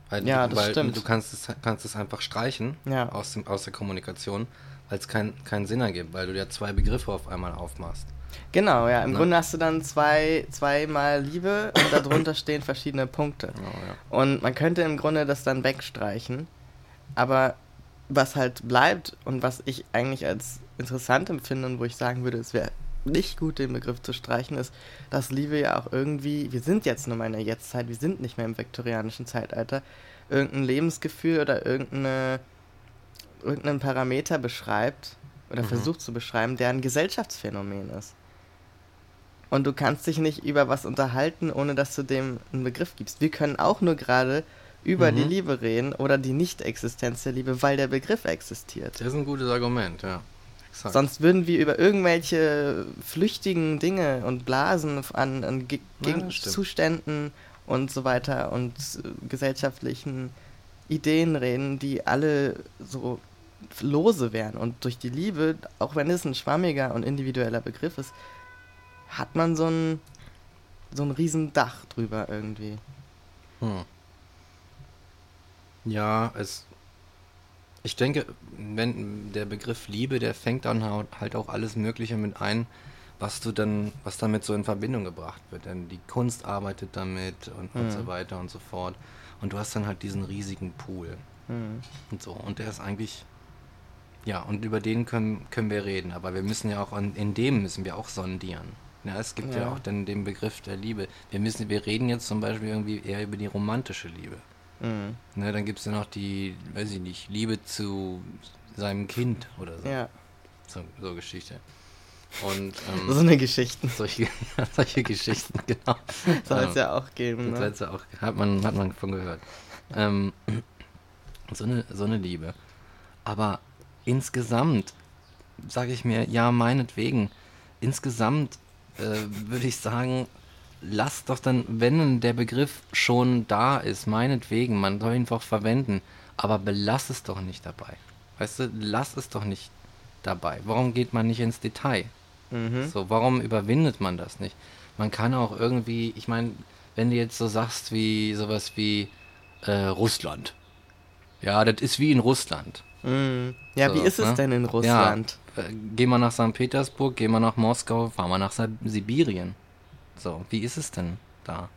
Weil, Ja, du, das weil stimmt. du kannst es, kannst es einfach streichen Ja. aus, dem, aus der Kommunikation, weil es kein, keinen Sinn ergibt, weil du ja zwei Begriffe auf einmal aufmachst. Genau, ja. Im Ne? Grunde hast du dann zwei, zweimal Liebe und darunter stehen verschiedene Punkte. Genau, ja. Und man könnte im Grunde das dann wegstreichen. Aber was halt bleibt und was ich eigentlich als interessant empfinde und wo ich sagen würde, es wäre nicht gut, den Begriff zu streichen, ist, dass Liebe ja auch irgendwie, wir sind jetzt nur mal in der Jetztzeit, wir sind nicht mehr im viktorianischen Zeitalter, irgendein Lebensgefühl oder irgendeine, irgendeinen Parameter beschreibt oder Mhm. versucht zu beschreiben, der ein Gesellschaftsphänomen ist. Und du kannst dich nicht über was unterhalten, ohne dass du dem einen Begriff gibst. Wir können auch nur gerade über Mhm. die Liebe reden oder die Nicht-Existenz der Liebe, weil der Begriff existiert. Das ist ein gutes Argument, ja. Exakt. Sonst würden wir über irgendwelche flüchtigen Dinge und Blasen an, an Ge stimmt. Zuständen und so weiter und äh, gesellschaftlichen Ideen reden, die alle so lose wären. Und durch die Liebe, auch wenn es ein schwammiger und individueller Begriff ist, hat man so ein, so ein riesen Dach drüber irgendwie. Hm. Ja, es. Ich denke, wenn der Begriff Liebe, der fängt dann halt auch alles Mögliche mit ein, was du dann, was damit so in Verbindung gebracht wird. Denn die Kunst arbeitet damit und, und Mhm. so weiter und so fort. Und du hast dann halt diesen riesigen Pool Hm. und so. Und der ist eigentlich. Ja, und über den können, können wir reden, aber wir müssen ja auch an, in dem müssen wir auch sondieren. Ja, es gibt ja, Ja. auch dann den Begriff der Liebe. Wir müssen, wir reden jetzt zum Beispiel irgendwie eher über die romantische Liebe. Hm. Ne, dann gibt es ja noch die, weiß ich nicht, Liebe zu seinem Kind oder so. Ja. So, so Geschichte. Und, ähm, so eine Geschichten. Solche, ja, solche Geschichten, genau. Soll es ähm, ja auch geben. Ne? ja auch, hat man, hat man von gehört. Ähm, so, eine, so eine Liebe. Aber insgesamt sage ich mir, ja, meinetwegen. Insgesamt äh, würde ich sagen, lass doch dann, wenn der Begriff schon da ist, meinetwegen, man soll ihn doch verwenden, aber belass es doch nicht dabei. Weißt du, lass es doch nicht dabei. Warum geht man nicht ins Detail? Mhm. So, warum überwindet man das nicht? Man kann auch irgendwie, ich meine, wenn du jetzt so sagst wie sowas wie äh, Russland. Ja, das ist wie in Russland. Mhm. Ja, so, wie ist es ne? denn in Russland? Ja, äh, gehen wir nach St. Petersburg, gehen wir nach Moskau, fahren wir nach Sibirien. So, wie ist es denn da?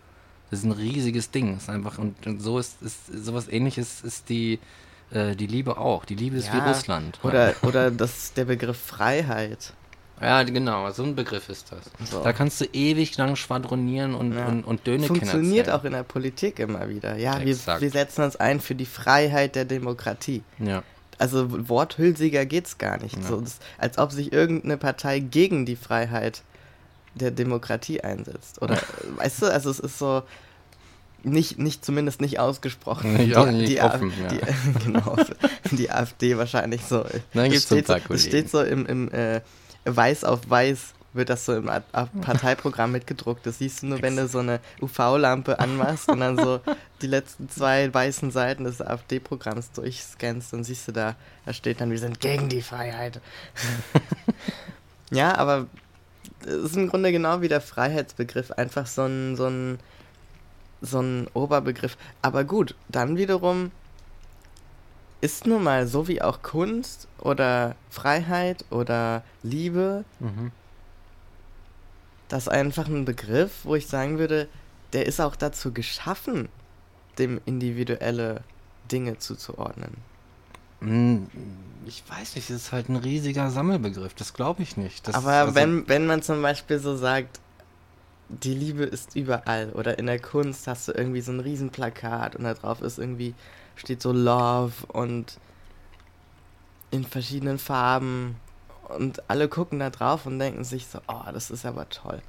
Das ist ein riesiges Ding. ist einfach, und, und so ist, ist sowas ähnliches ist die, äh, die Liebe auch. Die Liebe ist ja, wie Russland. Oder, oder das der Begriff Freiheit. Ja, genau, so ein Begriff ist das. So. Da kannst du ewig lang schwadronieren und, ja. und, und Döne Funktioniert auch in der Politik immer wieder. Ja, wir, wir setzen uns ein für die Freiheit der Demokratie. Ja. Also worthülsiger geht's gar nicht. Ja. So, das, als ob sich irgendeine Partei gegen die Freiheit der Demokratie einsetzt. Oder weißt du, also es ist so nicht, nicht zumindest nicht ausgesprochen. Nicht, die, nicht die, offen, die, ja. genau, die AfD wahrscheinlich so. Dann gibt's steht, so, es steht so im, im äh, Weiß auf Weiß wird das so im Parteiprogramm mitgedruckt. Das siehst du nur, wenn du so eine UV-Lampe anmachst und dann so die letzten zwei weißen Seiten des AfD-Programms durchscannst, dann siehst du da, da steht dann, wir sind gegen die Freiheit. ja, aber es ist im Grunde genau wie der Freiheitsbegriff, einfach so ein, so ein, so ein Oberbegriff. Aber gut, dann wiederum ist nun mal so wie auch Kunst oder Freiheit oder Liebe, mhm. Das einfach ein Begriff, wo ich sagen würde, der ist auch dazu geschaffen, dem individuelle Dinge zuzuordnen. Hm, ich weiß nicht, es ist halt ein riesiger Sammelbegriff, das glaube ich nicht. Das, Aber also wenn, wenn man zum Beispiel so sagt, die Liebe ist überall oder in der Kunst hast du irgendwie so ein Riesenplakat und da drauf ist irgendwie steht so Love und in verschiedenen Farben und alle gucken da drauf und denken sich so, oh, das ist aber toll.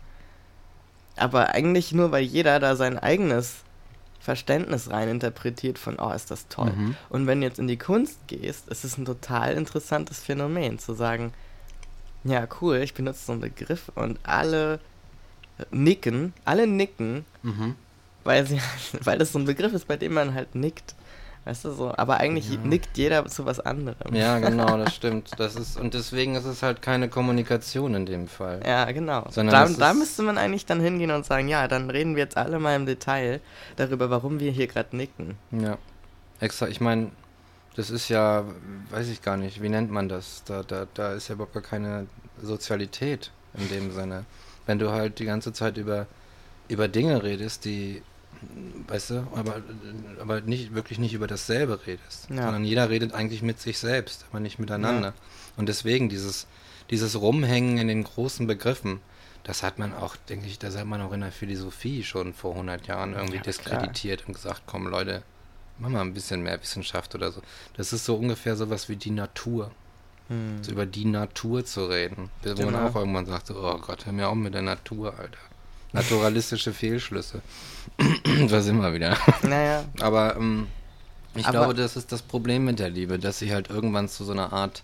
Aber eigentlich nur, weil jeder da sein eigenes Verständnis rein interpretiert von, oh, ist das toll. Mhm. Und wenn du jetzt in die Kunst gehst, ist es ein total interessantes Phänomen, zu sagen, ja, cool, ich benutze so einen Begriff und alle nicken, alle nicken, mhm. weil, sie, weil das so ein Begriff ist, bei dem man halt nickt. Weißt du so? Aber eigentlich ja. nickt jeder zu was anderem. Ja, genau, das stimmt. Das ist, und deswegen ist es halt keine Kommunikation in dem Fall. Ja, genau. Da, da müsste man eigentlich dann hingehen und sagen, ja, dann reden wir jetzt alle mal im Detail darüber, warum wir hier gerade nicken. Ja. Extra, ich meine, das ist ja, weiß ich gar nicht, wie nennt man das? Da, da, da ist ja überhaupt gar keine Sozialität in dem Sinne. Wenn du halt die ganze Zeit über, über Dinge redest, die weißt du, aber, aber nicht, wirklich nicht über dasselbe redest, ja. sondern jeder redet eigentlich mit sich selbst, aber nicht miteinander. Ja. Und deswegen dieses, dieses Rumhängen in den großen Begriffen, das hat man auch, denke ich, das hat man auch in der Philosophie schon vor 100 Jahren irgendwie ja, diskreditiert klar. und gesagt, komm Leute, mach mal ein bisschen mehr Wissenschaft oder so. Das ist so ungefähr sowas wie die Natur. Hm. So über die Natur zu reden. Wo genau. man auch irgendwann sagt, so, oh Gott, hör mir auf mit der Natur, Alter. Naturalistische Fehlschlüsse. da sind wir wieder. Naja. Aber ähm, ich Aber glaube, das ist das Problem mit der Liebe, dass sie halt irgendwann zu so einer Art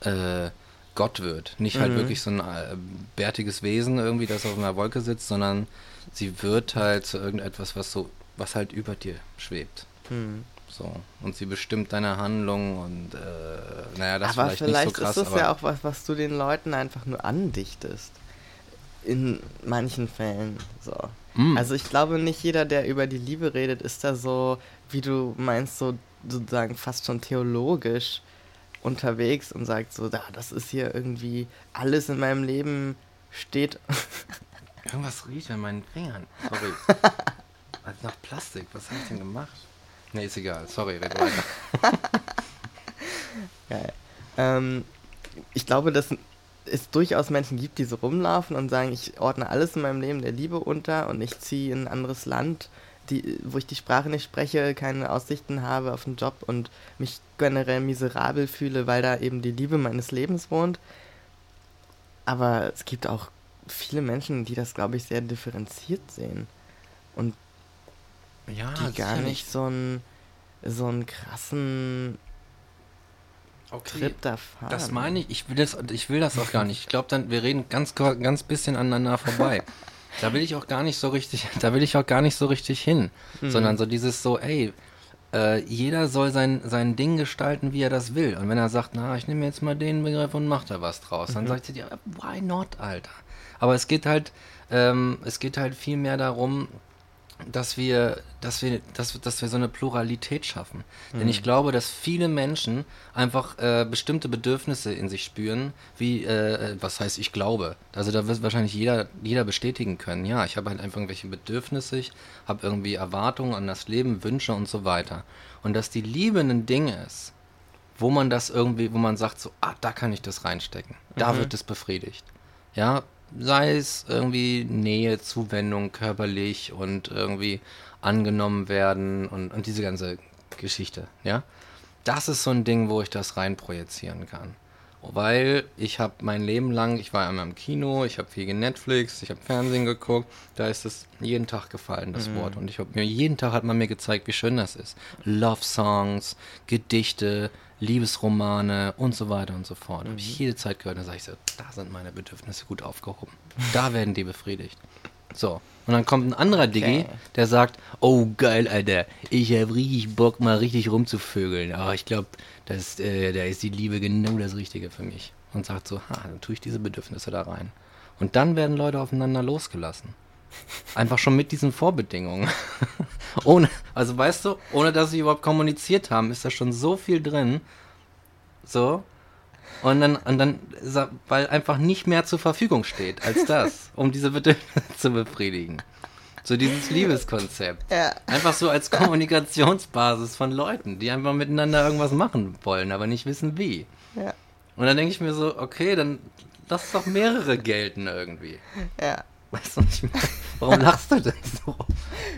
äh, Gott wird. Nicht halt mhm. halt wirklich so ein äh, bärtiges Wesen irgendwie, das auf einer Wolke sitzt, sondern sie wird halt zu irgendetwas, was so, was halt über dir schwebt. Mhm. So. Und sie bestimmt deine Handlung und äh, naja, das aber vielleicht, vielleicht nicht so krass. Ist das ja auch was, was du den Leuten einfach nur andichtest in manchen Fällen so. Mm. Also ich glaube nicht jeder, der über die Liebe redet, ist da so, wie du meinst, so sozusagen fast schon theologisch unterwegs und sagt so, da, das ist hier irgendwie alles in meinem Leben steht. Irgendwas riecht an meinen Fingern. Sorry. also nach Plastik. Was habe ich denn gemacht? Ne, ist egal. Sorry, red weiter. Geil. Ähm, ich glaube, dass es durchaus Menschen gibt, die so rumlaufen und sagen, ich ordne alles in meinem Leben der Liebe unter und ich ziehe in ein anderes Land, die, wo ich die Sprache nicht spreche, keine Aussichten habe auf einen Job und mich generell miserabel fühle, weil da eben die Liebe meines Lebens wohnt. Aber es gibt auch viele Menschen, die das, glaube ich, sehr differenziert sehen. Und Ja, die gar nicht so einen, so einen krassen okay. Trip da fahren. Das meine ich, ich will das, ich will das auch gar nicht. Ich glaube dann, wir reden ganz, ganz bisschen aneinander vorbei. da will ich auch gar nicht so richtig, da will ich auch gar nicht so richtig hin. Mhm. Sondern so dieses so, ey, äh, jeder soll sein, sein Ding gestalten, wie er das will. Und wenn er sagt, na, ich nehme jetzt mal den Begriff und mach da was draus, dann sagt sie dir, why not, Alter? Aber es geht halt, ähm, es geht halt viel mehr darum, dass wir, dass wir, dass, dass wir so eine Pluralität schaffen. Denn ich glaube, dass viele Menschen einfach äh, bestimmte Bedürfnisse in sich spüren, wie, äh, was heißt ich glaube. Also da wird wahrscheinlich jeder, jeder bestätigen können. Ja, ich habe halt einfach irgendwelche Bedürfnisse, ich habe irgendwie Erwartungen an das Leben, Wünsche und so weiter. Und dass die Liebe ein Ding ist, wo man das irgendwie, wo man sagt so, ah, da kann ich das reinstecken. Da wird es befriedigt. Ja, sei es irgendwie Nähe, Zuwendung körperlich und irgendwie angenommen werden und, und diese ganze Geschichte, ja. Das ist so ein Ding, wo ich das reinprojizieren kann. Weil ich habe mein Leben lang, ich war einmal im Kino, ich habe viel Netflix, ich habe Fernsehen geguckt, da ist es jeden Tag gefallen, das Wort. Und ich habe mir jeden Tag hat man mir gezeigt, wie schön das ist. Love Songs, Gedichte, Liebesromane und so weiter und so fort. Habe ich jede Zeit gehört, da sage ich so, da sind meine Bedürfnisse gut aufgehoben. Da werden die befriedigt. So. Und dann kommt ein anderer Diggi, der sagt, oh geil, Alter, ich habe richtig Bock, mal richtig rumzuvögeln. Aber ich glaube, das, äh, da ist die Liebe genau das Richtige für mich. Und sagt so, ha, dann tue ich diese Bedürfnisse da rein. Und dann werden Leute aufeinander losgelassen. Einfach schon mit diesen Vorbedingungen. ohne, also weißt du, ohne dass sie überhaupt kommuniziert haben, ist da schon so viel drin. So. Und dann, und dann, weil einfach nicht mehr zur Verfügung steht als das, um diese Bedürfnisse zu befriedigen. So dieses Liebeskonzept. Ja. Einfach so als Kommunikationsbasis von Leuten, die einfach miteinander irgendwas machen wollen, aber nicht wissen wie. Ja. Und dann denke ich mir so, okay, dann lass doch mehrere gelten irgendwie. Ja. Weißt du nicht mehr? Warum lachst du denn so?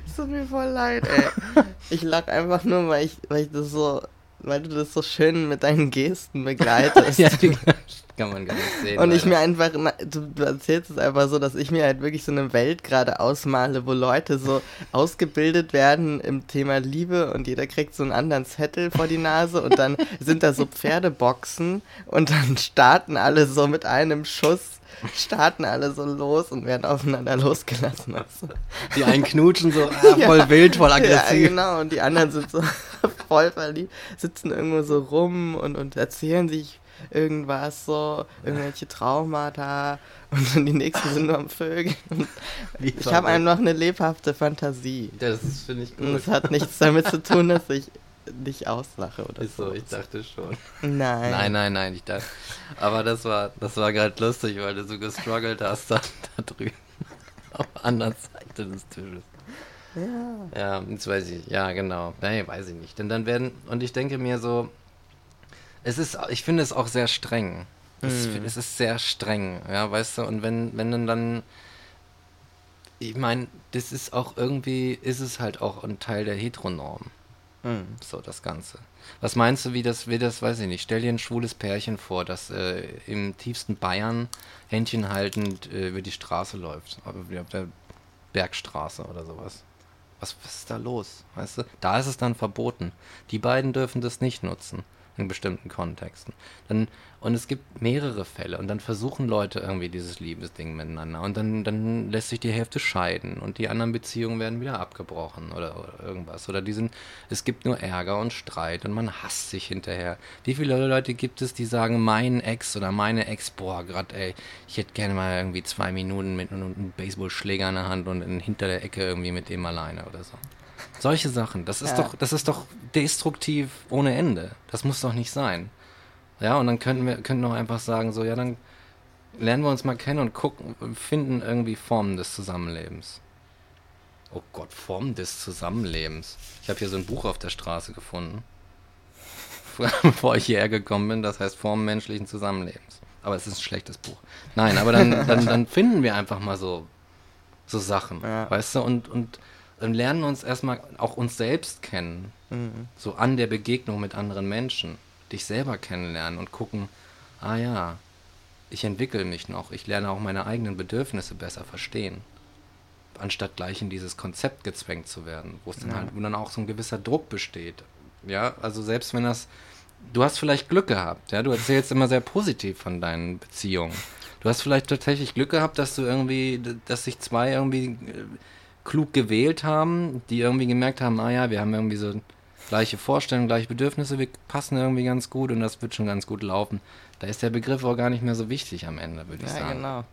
Es tut mir voll leid, ey. Ich lach einfach nur, weil ich, weil ich das so, weil du das so schön mit deinen Gesten begleitest. ja, kann man gar nicht sehen. Und ich mir einfach, du erzählst es einfach so, dass ich mir halt wirklich so eine Welt gerade ausmale, wo Leute so ausgebildet werden im Thema Liebe und jeder kriegt so einen anderen Zettel vor die Nase und dann sind da so Pferdeboxen und dann starten alle so mit einem Schuss, starten alle so los und werden aufeinander losgelassen. Du? Die einen knutschen so ah, voll wild, voll Ja, aggressiv. genau, und die anderen sind so voll verliebt, sitzen irgendwo so rum und, und erzählen sich irgendwas so, irgendwelche Traumata und dann die nächsten sind nur am Vögeln. Und Wie ich habe einfach eine lebhafte Fantasie. Das finde ich Und gut. es hat nichts damit zu tun, dass ich dich auslache oder Ist so, ich dachte schon. Nein. Nein, nein, nein, ich dachte. Aber das war, das war gerade lustig, weil du so gestruggelt hast da, da drüben. Auf der anderen Seite des Tisches. Ja. Ja, jetzt weiß ich. Ja, genau. Nee, weiß ich nicht. Denn dann werden, und ich denke mir so, es ist, ich finde es auch sehr streng. Es, Mhm. es ist sehr streng, ja, weißt du, und wenn, wenn dann dann, ich meine, das ist auch irgendwie, ist es halt auch ein Teil der Heteronorm, Hm. so das Ganze. Was meinst du, wie das, wie das, weiß ich nicht, stell dir ein schwules Pärchen vor, das äh, im tiefsten Bayern Händchen haltend äh, über die Straße läuft, auf der Bergstraße oder sowas. Was, was ist da los? Weißt du? Da ist es dann verboten. Die beiden dürfen das nicht nutzen in bestimmten Kontexten. Dann, und es gibt mehrere Fälle und dann versuchen Leute irgendwie dieses Liebesding miteinander und dann, dann lässt sich die Hälfte scheiden und die anderen Beziehungen werden wieder abgebrochen oder, oder irgendwas. Oder die sind, es gibt nur Ärger und Streit und man hasst sich hinterher. Wie viele Leute gibt es, die sagen, mein Ex oder meine Ex, boah, grad ey, ich hätte gerne mal irgendwie zwei Minuten mit einem Baseballschläger in der Hand und in, hinter der Ecke irgendwie mit dem alleine oder so. Solche Sachen, das ist Ja. doch, das ist doch destruktiv ohne Ende. Das muss doch nicht sein. Ja, und dann könnten wir könnten auch einfach sagen, so, ja, dann lernen wir uns mal kennen und gucken, finden irgendwie Formen des Zusammenlebens. Oh Gott, Formen des Zusammenlebens. Ich habe hier so ein Buch auf der Straße gefunden. Bevor ich hierher gekommen bin, das heißt Formen menschlichen Zusammenlebens. Aber es ist ein schlechtes Buch. Nein, aber dann, dann, dann finden wir einfach mal so, so Sachen, Ja. weißt du, und, und dann lernen uns erstmal auch uns selbst kennen, Mhm. so an der Begegnung mit anderen Menschen, dich selber kennenlernen und gucken, ah ja, ich entwickle mich noch, ich lerne auch meine eigenen Bedürfnisse besser verstehen. Anstatt gleich in dieses Konzept gezwängt zu werden, wo es dann Ja. halt, wo dann auch so ein gewisser Druck besteht. Ja, also selbst wenn das, du hast vielleicht Glück gehabt, ja, du erzählst immer sehr positiv von deinen Beziehungen. Du hast vielleicht tatsächlich Glück gehabt, dass du irgendwie, dass sich zwei irgendwie äh, klug gewählt haben, die irgendwie gemerkt haben, ah ja, wir haben irgendwie so gleiche Vorstellungen, gleiche Bedürfnisse, wir passen irgendwie ganz gut und das wird schon ganz gut laufen. Da ist der Begriff auch gar nicht mehr so wichtig am Ende, würde ich Ja, sagen. genau.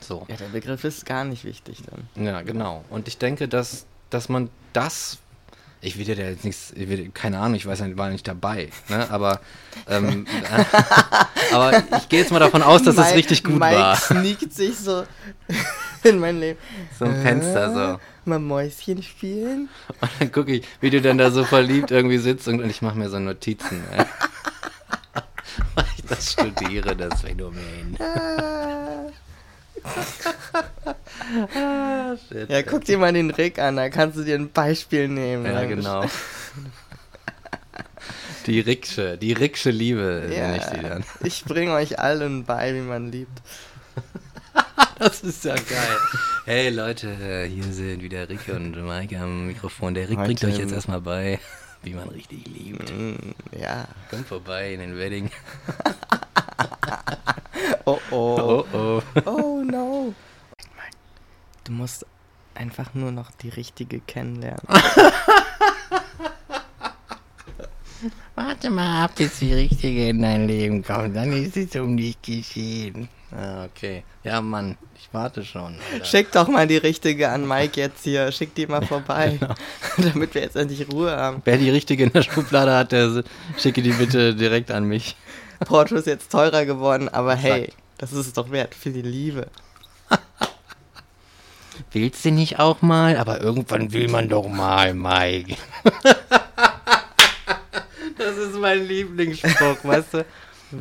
So. Ja, der Begriff ist gar nicht wichtig dann. Ja, genau. Und ich denke, dass, dass man das. Ich will dir da jetzt nichts, ich will, keine Ahnung, ich weiß ja, ich war nicht dabei, ne? aber, ähm, aber ich gehe jetzt mal davon aus, dass es Mike- richtig gut Mike war. sneakt sich so in mein Leben. So ein Fenster so. Äh, Mal Mäuschen spielen. Und dann gucke ich, wie du dann da so verliebt irgendwie sitzt und, und ich mache mir so Notizen. Weil ich das studiere, das Phänomen. Ah. Shit. Ja, guck dir mal den Rick an, da kannst du dir ein Beispiel nehmen. Ja, genau. Die Riksche, die Riksche Liebe nenne ich die Ja, dann. ich bringe euch allen bei, wie man liebt. Das ist ja geil. Hey Leute, hier sind wieder Rick und Mike am Mikrofon. Der Rick bringt Heute euch jetzt erstmal bei, wie man richtig liebt. Mm, ja. Kommt vorbei in den Wedding. Oh oh. Oh oh. Oh no. Du musst einfach nur noch die richtige kennenlernen. Warte mal ab, bis die Richtige in dein Leben kommt. Dann ist es um dich geschehen. Ah, okay. Ja, Mann, ich warte schon. Alter. Schick doch mal die richtige an Mike jetzt hier. Schick die mal vorbei. Genau. Damit wir jetzt endlich Ruhe haben. Wer die Richtige in der Schublade hat, der schicke die bitte direkt an mich. Porto ist jetzt teurer geworden, aber hey, Exakt. das ist es doch wert für die Liebe. Willst du nicht auch mal? Aber irgendwann will man doch mal, Mike. das ist mein Lieblingsspruch, weißt du?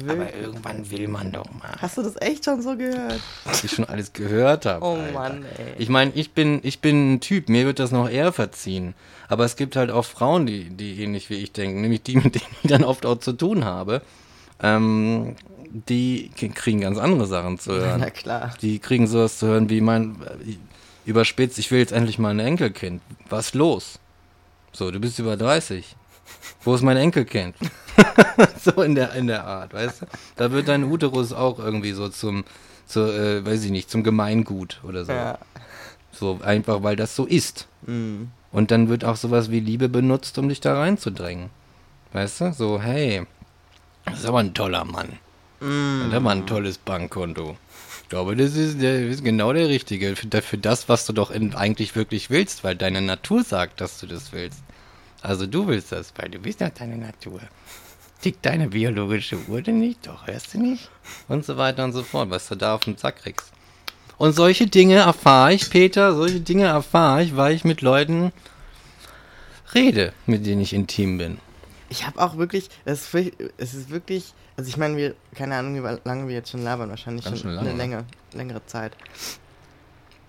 Aber irgendwann will man doch mal. Hast du das echt schon so gehört? Was ich schon alles gehört habe. Oh Alter. Mann, ey. Ich meine, ich bin, ich bin ein Typ, mir wird das noch eher verziehen. Aber es gibt halt auch Frauen, die, die ähnlich wie ich denken, nämlich die, mit denen ich dann oft auch zu tun habe. Ähm, die kriegen ganz andere Sachen zu hören. Na klar. Die kriegen sowas zu hören wie mein überspitzt, ich will jetzt endlich mal ein Enkelkind. Was los? So, du bist über 30. Wo ist mein Enkelkind? so in der, in der Art, weißt du? Da wird dein Uterus auch irgendwie so zum, zu, äh, weiß ich nicht, zum Gemeingut oder so. Ja. So einfach, weil das so ist. Mm. Und dann wird auch sowas wie Liebe benutzt, um dich da reinzudrängen. Weißt du? So, hey, das ist aber ein toller Mann. Mm. Und hat mal ein tolles Bankkonto. Ich glaube, das ist, der ist genau der Richtige. Für, für das, was du doch in, eigentlich wirklich willst, weil deine Natur sagt, dass du das willst. Also du willst das, weil du bist doch deine Natur. Tickt deine biologische Uhr denn nicht? Doch, hörst du nicht? Und so weiter und so fort, was du da auf den Sack kriegst. Und solche Dinge erfahre ich, Peter, solche Dinge erfahre ich, weil ich mit Leuten rede, mit denen ich intim bin. Ich habe auch wirklich, es ist, wirklich- es ist wirklich, also ich meine, wir, keine Ahnung, wie lange wir jetzt schon labern, wahrscheinlich Ganz schon schön eine lange. Länge, längere Zeit.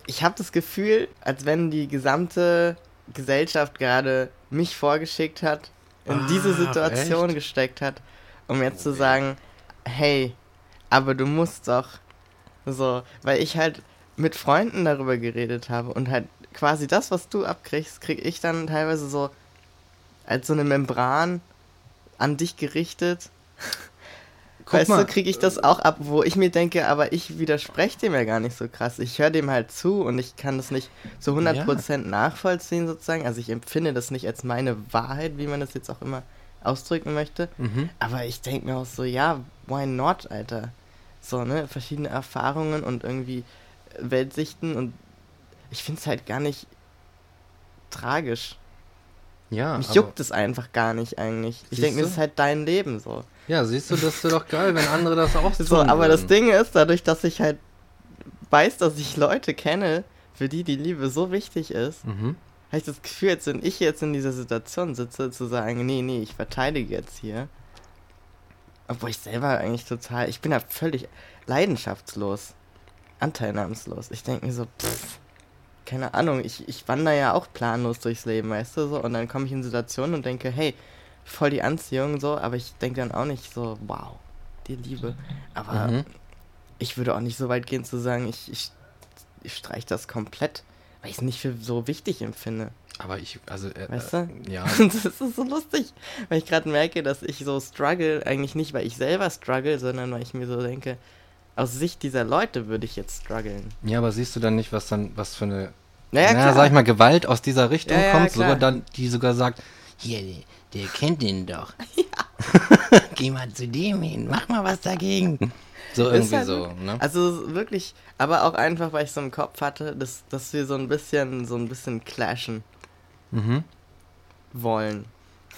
Ich habe das Gefühl, als wenn die gesamte Gesellschaft gerade mich vorgeschickt hat, in Ah, diese Situation echt? gesteckt hat, um jetzt zu sagen, hey, aber du musst doch so, weil ich halt mit Freunden darüber geredet habe und halt quasi das, was du abkriegst, krieg ich dann teilweise so als so eine Membran an dich gerichtet. Guck weißt mal, du, kriege ich das auch ab, wo ich mir denke, aber ich widerspreche dem ja gar nicht so krass. Ich höre dem halt zu und ich kann das nicht zu 100% nachvollziehen sozusagen. Also ich empfinde das nicht als meine Wahrheit, wie man das jetzt auch immer ausdrücken möchte. Mhm. Aber ich denke mir auch so, ja, why not, Alter? So, ne, verschiedene Erfahrungen und irgendwie Weltsichten und ich finde es halt gar nicht tragisch. Ja, Mich juckt es einfach gar nicht eigentlich. Ich denke mir, das ist halt dein Leben so. Ja, siehst du, das ist doch geil, wenn andere das auch So, tun aber das würden. Ding ist, dadurch, dass ich halt weiß, dass ich Leute kenne, für die die Liebe so wichtig ist, Mhm. habe ich das Gefühl, jetzt, wenn ich jetzt in dieser Situation sitze, zu sagen, nee, nee, ich verteidige jetzt hier. Obwohl ich selber eigentlich total, ich bin ja völlig leidenschaftslos, anteilnahmslos. Ich denke mir so, pff, keine Ahnung, ich, ich wandere ja auch planlos durchs Leben, weißt du, so, und dann komme ich in Situationen und denke, hey, voll die Anziehung, so, aber ich denke dann auch nicht so, wow, die Liebe. Aber Mhm. ich würde auch nicht so weit gehen zu sagen, ich, ich, ich streiche das komplett, weil ich es nicht für so wichtig empfinde. Aber ich, also, äh, Weißt du? äh, ja, das ist so lustig, weil ich gerade merke, dass ich so struggle, eigentlich nicht, weil ich selber struggle, sondern weil ich mir so denke, aus Sicht dieser Leute würde ich jetzt strugglen. ja, aber siehst du dann nicht, was dann, was für eine, Naja, na, sag ich mal, Gewalt aus dieser Richtung Ja, ja, kommt, klar. sogar dann, die sogar sagt, hier, der, kennt den doch. Geh mal zu dem hin, mach mal was dagegen. So Ist irgendwie halt so, ne? Also wirklich, aber auch einfach, weil ich so im Kopf hatte, dass, dass wir so ein bisschen, so ein bisschen clashen Mhm. wollen.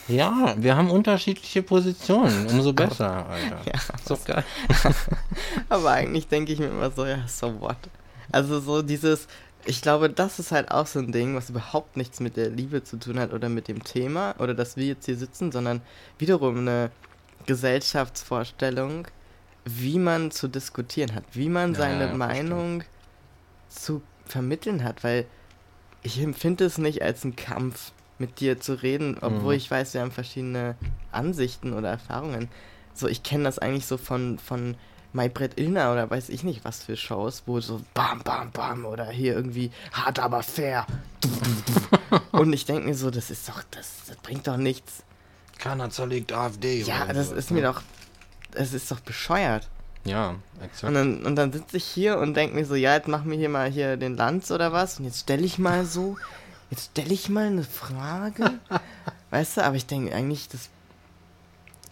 Ja, wir haben unterschiedliche Positionen, umso besser, Alter. Ja, Ist doch geil. Aber eigentlich denke ich mir immer so, ja, so what? Also so dieses, ich glaube, das ist halt auch so ein Ding, was überhaupt nichts mit der Liebe zu tun hat oder mit dem Thema oder dass wir jetzt hier sitzen, sondern wiederum eine Gesellschaftsvorstellung, wie man zu diskutieren hat, wie man Ja, seine ja, Meinung zu vermitteln hat, weil ich empfinde es nicht als einen Kampf, mit dir zu reden, obwohl Mhm. ich weiß, wir haben verschiedene Ansichten oder Erfahrungen. So, ich kenne das eigentlich so von, von Maybrit Illner oder weiß ich nicht was für Shows, wo so bam, bam, bam oder hier irgendwie hart, aber fair. Und ich denke mir so, das ist doch, das, das bringt doch nichts. Keiner zerlegt AfD. Ja, oder das so, ist mir doch, es ist doch bescheuert. Ja, Und exakt. dann, und dann sitze ich hier und denke mir so, ja, jetzt machen wir hier mal hier den Lanz oder was. Und jetzt stelle ich mal so, jetzt stelle ich mal eine Frage. weißt du, aber ich denke eigentlich, das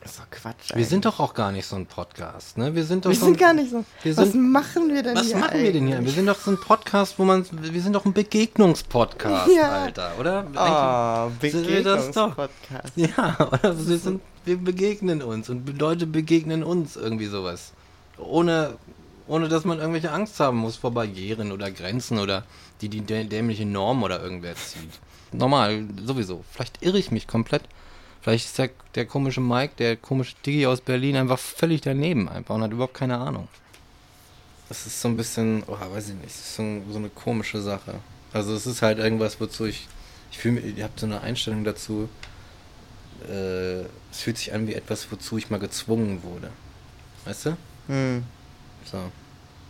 ist doch Quatsch. Wir eigentlich. sind doch auch gar nicht so ein Podcast, ne? Wir sind doch wir so sind ein, gar nicht so. wir was sind- machen wir denn Was hier machen wir denn hier? Wir eigentlich? sind doch so ein Podcast, wo man. Wir sind doch ein Begegnungspodcast, Ja. Alter, oder? Oh, sind wir das doch. Begegnungspodcast. Ja, oder wir, sind, wir begegnen uns und Leute begegnen uns irgendwie sowas. Ohne, ohne dass man irgendwelche Angst haben muss vor Barrieren oder Grenzen oder die die dä- dämliche Norm oder irgendwer zieht. Normal, sowieso. Vielleicht irre ich mich komplett. Vielleicht ist der, der komische Mike, der komische Digi aus Berlin einfach völlig daneben einfach und hat überhaupt keine Ahnung. Das ist so ein bisschen, oh, weiß ich nicht, das ist so, so eine komische Sache. Also es ist halt irgendwas, wozu ich, ich fühle mich, ihr habt so eine Einstellung dazu, äh, es fühlt sich an wie etwas, wozu ich mal gezwungen wurde. Weißt du? Hm. So.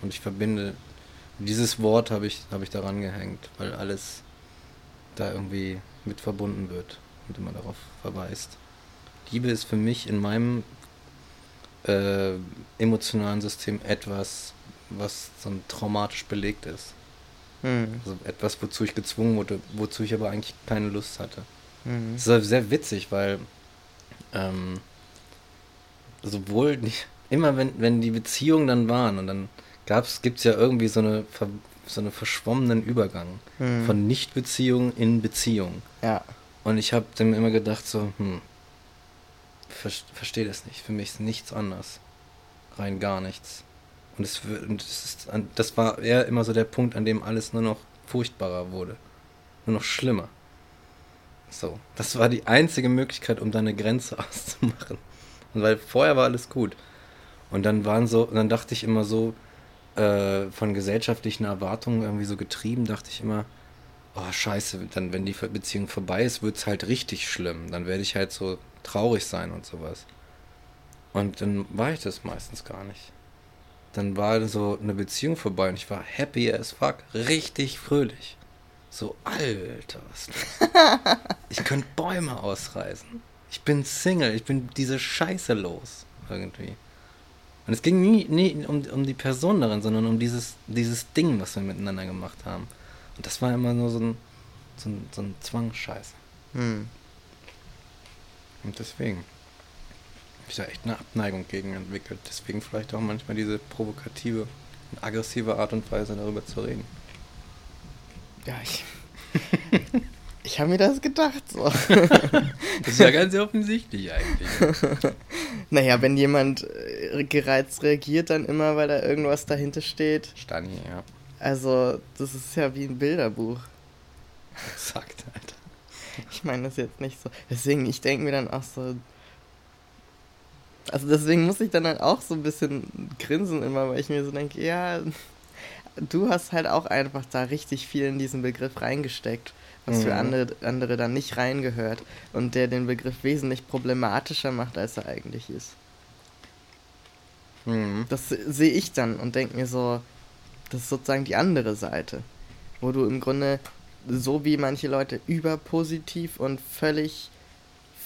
Und ich verbinde, dieses Wort habe ich, habe ich daran gehängt, weil alles da irgendwie mit verbunden wird und immer darauf verweist. Liebe ist für mich in meinem äh, emotionalen System etwas, was so traumatisch belegt ist. Hm. Also etwas, wozu ich gezwungen wurde, wozu ich aber eigentlich keine Lust hatte. Hm. Das ist sehr witzig, weil ähm, sowohl die, immer wenn, wenn die Beziehungen dann waren und dann gab's, gibt's ja irgendwie so eine so eine verschwommenen Übergang Hm. von Nicht-Beziehung in Beziehung. Ja. Und ich habe dann immer gedacht so, hm, ver, verstehe das nicht. Für mich ist nichts anders. Rein gar nichts. Und es, und es ist, das war eher immer so der Punkt, an dem alles nur noch furchtbarer wurde. Nur noch schlimmer. So, das war die einzige Möglichkeit, um da eine Grenze auszumachen. Und weil vorher war alles gut. Und dann waren so, dann dachte ich immer so, äh, von gesellschaftlichen Erwartungen irgendwie so getrieben, dachte ich immer, oh scheiße, dann wenn die Beziehung vorbei ist, wird's halt richtig schlimm. Dann werde ich halt so traurig sein und sowas. Und dann war ich das meistens gar nicht. Dann war so eine Beziehung vorbei und ich war happy as fuck, richtig fröhlich. So, Alter, was los? Ich könnte Bäume ausreißen. Ich bin Single, ich bin diese Scheiße los. Irgendwie. Und es ging nie, nie um, um die Person darin, sondern um dieses, dieses Ding, was wir miteinander gemacht haben. Und das war immer nur so ein, so ein, so ein Zwangsscheiß. Hm. Und deswegen habe ich da echt eine Abneigung gegen entwickelt. Deswegen vielleicht auch manchmal diese provokative und aggressive Art und Weise, darüber zu reden. Ja, ich. ich habe mir das gedacht so. Das ist ja ganz offensichtlich eigentlich. Naja, wenn jemand äh, gereizt reagiert, dann immer, weil da irgendwas dahinter steht. Stani, ja. Also, das ist ja wie ein Bilderbuch. Exakt, Alter. Ich meine das jetzt nicht so. Deswegen, ich denke mir dann auch so. Also deswegen muss ich dann halt auch so ein bisschen grinsen immer, weil ich mir so denke, ja, du hast halt auch einfach da richtig viel in diesen Begriff reingesteckt, was für Mhm. andere, andere dann nicht reingehört und der den Begriff wesentlich problematischer macht, als er eigentlich ist. Mhm. Das sehe ich dann und denke mir so, das ist sozusagen die andere Seite. Wo du im Grunde, so wie manche Leute überpositiv und völlig,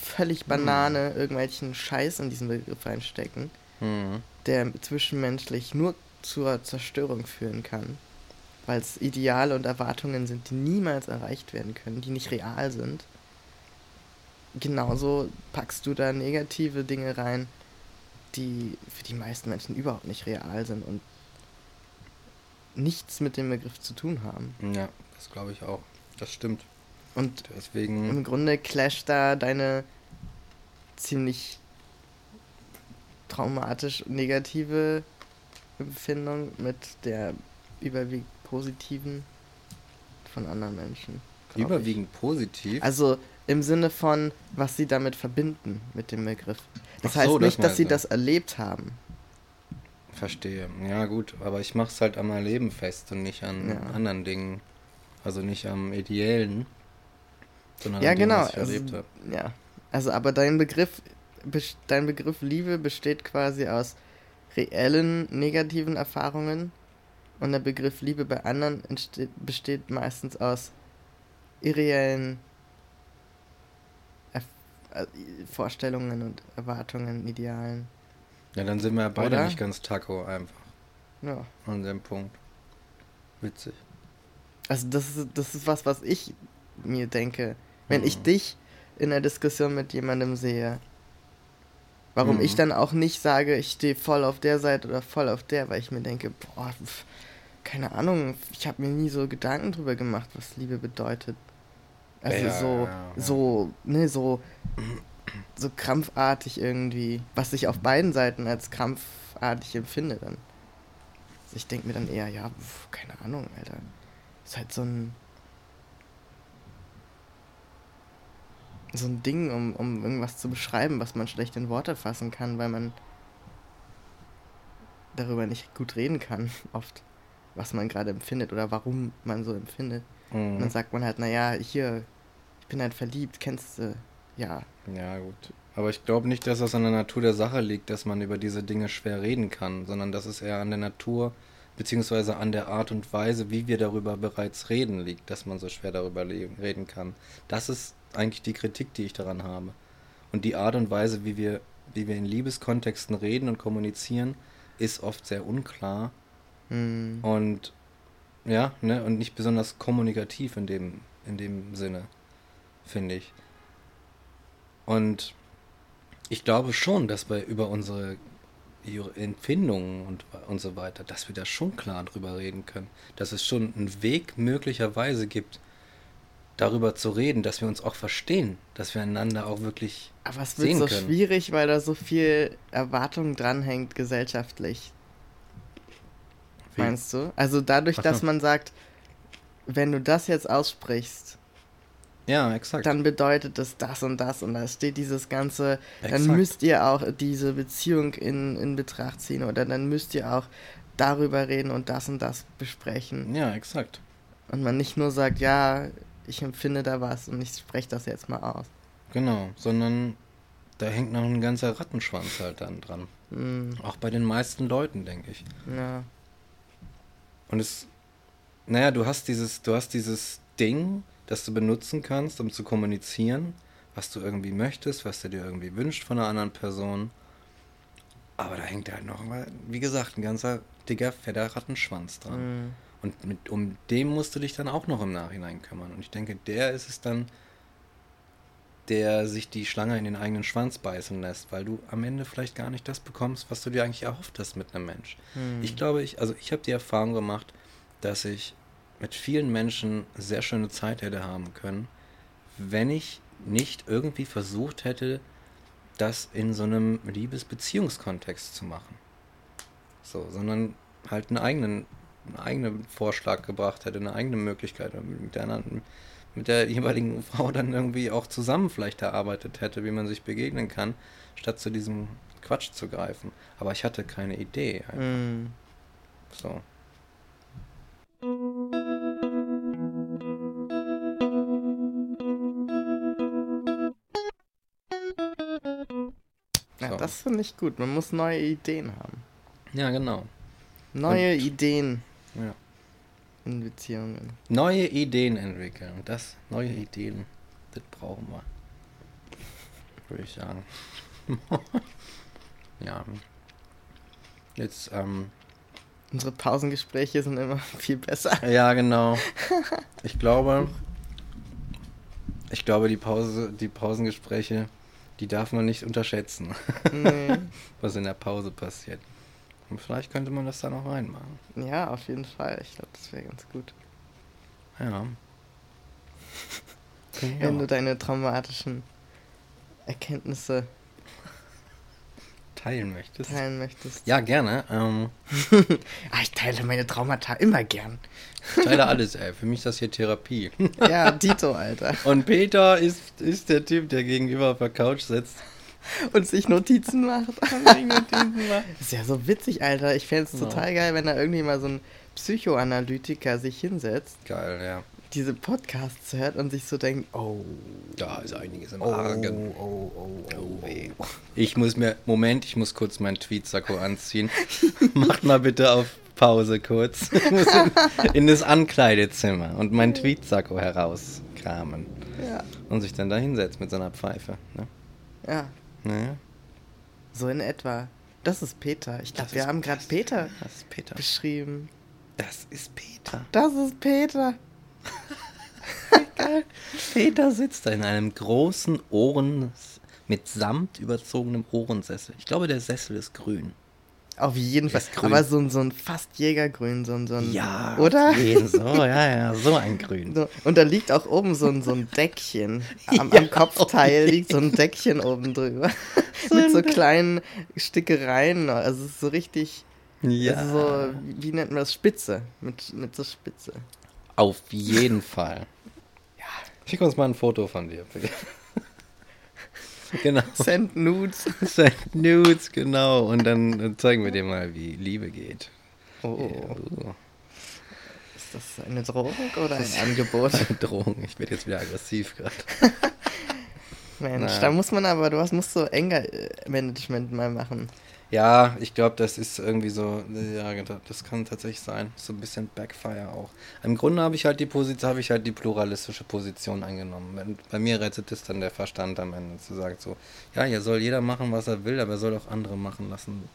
völlig Banane irgendwelchen Scheiß in diesen Begriff reinstecken, Mhm. der zwischenmenschlich nur zur Zerstörung führen kann, weil es Ideale und Erwartungen sind, die niemals erreicht werden können, die nicht real sind. Genauso packst du da negative Dinge rein, die für die meisten Menschen überhaupt nicht real sind und nichts mit dem Begriff zu tun haben. Ja, das glaube ich auch. Das stimmt. Und Deswegen. im Grunde clasht da deine ziemlich traumatisch negative Empfindung mit der überwiegend positiven von anderen Menschen. Überwiegend positiv. Ich. Also im Sinne von, was sie damit verbinden mit dem Begriff. Das Ach heißt so, das nicht, dass sie du. das erlebt haben. Verstehe. Ja, gut, aber ich mache es halt an meinem Leben fest und nicht an Ja. anderen Dingen. Also nicht am Ideellen, sondern Ja, an dem, genau. was ich Also, erlebt habe. ja. Also, aber dein Begriff, dein Begriff Liebe besteht quasi aus reellen negativen Erfahrungen und der Begriff Liebe bei anderen entsteht, besteht meistens aus irreellen Erf äh, Vorstellungen und Erwartungen, Idealen. Ja, dann sind wir ja beide Oder? nicht ganz taco einfach Ja. an dem Punkt. Witzig. Also das ist, das ist was, was ich mir denke. Wenn ich Mhm. dich in der Diskussion mit jemandem sehe, warum Mhm. ich dann auch nicht sage, ich stehe voll auf der Seite oder voll auf der, weil ich mir denke, boah, pf, keine Ahnung, ich habe mir nie so Gedanken drüber gemacht, was Liebe bedeutet. Also Ja, so, ja, ja. so, ne, so, so krampfartig irgendwie, was ich auf beiden Seiten als krampfartig empfinde dann. Also ich denke mir dann eher, ja, pf, keine Ahnung, Alter. Ist halt so ein. So ein Ding, um, um irgendwas zu beschreiben, was man schlecht in Worte fassen kann, weil man darüber nicht gut reden kann, oft, was man gerade empfindet oder warum man so empfindet. Und Mhm. dann sagt man halt, naja, hier, ich bin halt verliebt, kennst du, ja. Ja, gut. Aber ich glaube nicht, dass das an der Natur der Sache liegt, dass man über diese Dinge schwer reden kann, sondern dass es eher an der Natur beziehungsweise an der Art und Weise, wie wir darüber bereits reden, liegt, dass man so schwer darüber reden kann. Das ist eigentlich die Kritik, die ich daran habe. Und die Art und Weise, wie wir, wie wir in Liebeskontexten reden und kommunizieren, ist oft sehr unklar Hm, und ja, ne, und nicht besonders kommunikativ in dem, in dem Sinne, finde ich. Und ich glaube schon, dass wir über unsere Empfindungen und, und so weiter, dass wir da schon klar drüber reden können. Dass es schon einen Weg möglicherweise gibt, darüber zu reden, dass wir uns auch verstehen, dass wir einander auch wirklich aber es wird sehen so können. schwierig, weil da so viel Erwartung dranhängt gesellschaftlich. Wie- Meinst du? Also dadurch, Ach dass man sagt, wenn du das jetzt aussprichst, Ja, exakt. dann bedeutet es das und das und da steht dieses ganze, dann Exakt. müsst ihr auch diese Beziehung in, in Betracht ziehen oder dann müsst ihr auch darüber reden und das und das besprechen. ja, exakt. Und man nicht nur sagt, ja, ich empfinde da was und ich spreche das jetzt mal aus. Genau, sondern da hängt noch ein ganzer Rattenschwanz halt dann dran. Hm, Auch bei den meisten Leuten, denke ich. ja. Und es, naja, du hast dieses, du hast dieses Ding, das du benutzen kannst, um zu kommunizieren, was du irgendwie möchtest, was du dir irgendwie wünscht von einer anderen Person. Aber da hängt halt noch, mal, wie gesagt, ein ganzer dicker, fetter Rattenschwanz dran. Hm. Und mit, um den musst du dich dann auch noch im Nachhinein kümmern. Und ich denke, der ist es dann, der sich die Schlange in den eigenen Schwanz beißen lässt, weil du am Ende vielleicht gar nicht das bekommst, was du dir eigentlich erhofft hast mit einem Mensch. Hm. Ich glaube, ich, also ich habe die Erfahrung gemacht, dass ich mit vielen Menschen sehr schöne Zeit hätte haben können, wenn ich nicht irgendwie versucht hätte, das in so einem Liebesbeziehungskontext zu machen. So, sondern halt einen eigenen, einen eigenen Vorschlag gebracht hätte, eine eigene Möglichkeit mit der, mit der jeweiligen Frau dann irgendwie auch zusammen vielleicht erarbeitet hätte, wie man sich begegnen kann, statt zu diesem Quatsch zu greifen. Aber ich hatte keine Idee. Hm. So. Das finde ich gut. Man muss neue Ideen haben. Ja, genau. Neue Und- Ideen Ja. in Beziehungen. Neue Ideen entwickeln. Das, neue Ideen, das brauchen wir. Würde ich sagen. ja. Jetzt, ähm, Unsere Pausengespräche sind immer viel besser. ja, genau. Ich glaube, ich glaube, die Pause, die Pausengespräche, die darf man nicht unterschätzen, Nee. was in der Pause passiert. Und vielleicht könnte man das da noch reinmachen. Ja, auf jeden Fall. Ich glaube, das wäre ganz gut. Ja. Wenn du deine traumatischen Erkenntnisse teilen möchtest. teilen möchtest. Ja, gerne. Ähm, Ah, ich teile meine Traumata immer gern. ich teile alles, ey. Für mich ist das hier Therapie. Ja, Tito, Alter. Und Peter ist, ist der Typ, der gegenüber auf der Couch sitzt. Und sich Notizen macht. ist ja so witzig, Alter. Ich fände es Ja. total geil, wenn da irgendwie mal so ein Psychoanalytiker sich hinsetzt, Geil, ja. Diese Podcasts hört und sich so denkt, oh, Da ist einiges im oh, Argen. oh, oh, Oh, weh. Ich muss mir, Moment, ich muss kurz meinen Tweetsacko anziehen. Macht mal bitte auf Pause kurz. Ich muss in, in das Ankleidezimmer und meinen Tweetsacko herauskramen. Ja, Und sich dann da hinsetzt mit seiner Pfeife. Ne? ja, Naja, so in etwa. Das ist Peter. Ich glaube, wir haben gerade Peter Peter. beschrieben. Das ist Peter. Das ist Peter. Peter sitzt da in einem großen Ohren mit Samt überzogenem Ohrensessel. Ich glaube, der Sessel ist grün. Auf jeden Fall. Grün. Aber so ein, so ein fast Jägergrün, so ein, so ein Ja, oder? jeden. So, ja, ja, so ein Grün. So, und da liegt auch oben so ein, so ein Deckchen. Am, Ja, am Kopfteil liegt so ein Deckchen oben drüber. Mit so kleinen Stickereien. Also es ist so richtig. Ja, so, wie nennt man das? Spitze. Mit, mit so Spitze. Auf jeden Fall. Ja. Schick uns mal ein Foto von dir, genau. Send Nudes. Send Nudes, genau. Und dann äh, zeigen wir dir mal, wie Liebe geht. Oh. Ja, Ist das eine Drohung oder ein Angebot? Drohung. Ich werde jetzt wieder aggressiv gerade. Mensch, Na. da muss man aber, du hast, musst so enger äh, Management mal machen. Ja, ich glaube, das ist irgendwie so, ja, das kann tatsächlich sein. So ein bisschen Backfire auch. Im Grunde habe ich halt die Position, habe ich halt die pluralistische Position eingenommen. Bei mir rettet es dann der Verstand am Ende zu sagen so, ja, hier soll jeder machen, was er will, aber er soll auch andere machen lassen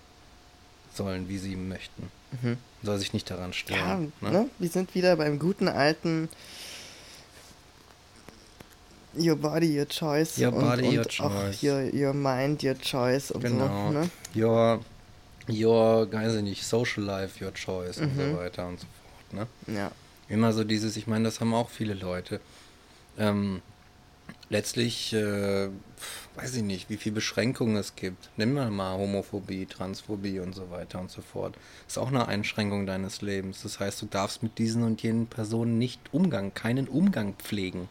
sollen, wie sie möchten. Mhm. Soll sich nicht daran Ja, stören. ne? ne? wir sind wieder beim guten alten Your body, your choice. Your und, body, und your choice. Your, your mind, your choice und Genau. so. Ne? Your, your, weiß ich nicht, social life, your choice und Mhm. so weiter und so fort. Ne? Ja. Immer so dieses, ich meine, das haben auch viele Leute. Ähm, letztlich, äh, weiß ich nicht, wie viele Beschränkungen es gibt. Nimm mal mal Homophobie, Transphobie und so weiter und so fort. Ist auch eine Einschränkung deines Lebens. Das heißt, du darfst mit diesen und jenen Personen nicht Umgang, keinen Umgang pflegen.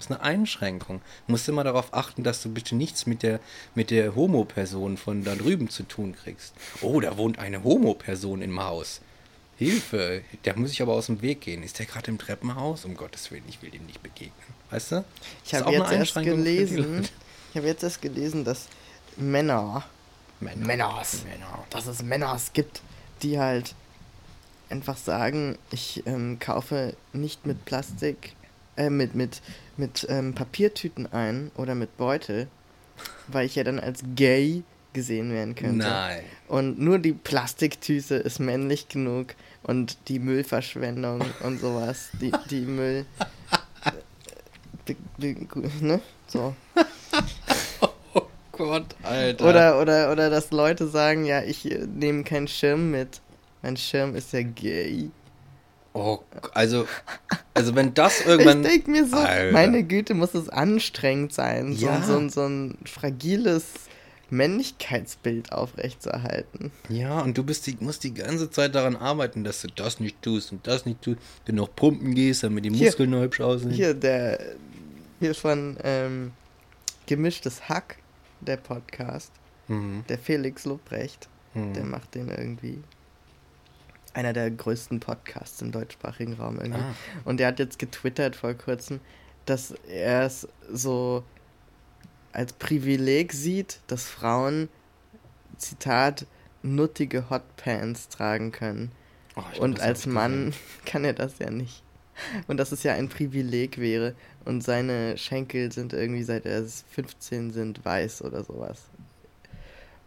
Das ist eine Einschränkung. Du musst immer darauf achten, dass du bitte nichts mit der, mit der Homo-Person von da drüben zu tun kriegst. Oh, da wohnt eine Homo-Person im Haus. Hilfe, da muss ich aber aus dem Weg gehen. Ist der gerade im Treppenhaus? Um Gottes Willen, ich will dem nicht begegnen. Weißt du? Ich habe jetzt erst gelesen, ich habe jetzt erst gelesen, dass Männer, Männer. Männers. Männer. dass es Männers gibt, die halt einfach sagen, ich ähm, kaufe nicht mit Plastik, äh, mit, mit, mit ähm, Papiertüten ein oder mit Beutel, weil ich ja dann als gay gesehen werden könnte. Nein. Und nur die Plastiktüte ist männlich genug und die Müllverschwendung und sowas, die, die Müll. Be, ne? So. Oh Gott, Alter. Oder, oder, oder dass Leute sagen, ja, ich äh, nehme keinen Schirm mit. Mein Schirm ist ja gay. Oh, also, also wenn das irgendwann. ich denke mir so, Alter. meine Güte, muss es anstrengend sein, so, Ja. so, ein- so ein fragiles Männlichkeitsbild aufrechtzuerhalten. Ja, und du bist die, musst die ganze Zeit daran arbeiten, dass du das nicht tust und das nicht tust. Du noch pumpen gehst, damit die Hier. Muskeln noch hübsch aussehen. Hier, der, hier von ähm, Gemischtes Hack, der Podcast, Mhm. der Felix Lobrecht, Mhm. der macht den irgendwie. Einer der größten Podcasts im deutschsprachigen Raum irgendwie. Ah. Und der hat jetzt getwittert vor kurzem, dass er es so als Privileg sieht, dass Frauen, Zitat, nuttige Hotpants tragen können. Oh, glaub, Und als Mann kann er das ja nicht. Und dass es ja ein Privileg wäre. Und seine Schenkel sind irgendwie seit er 15 sind weiß oder sowas.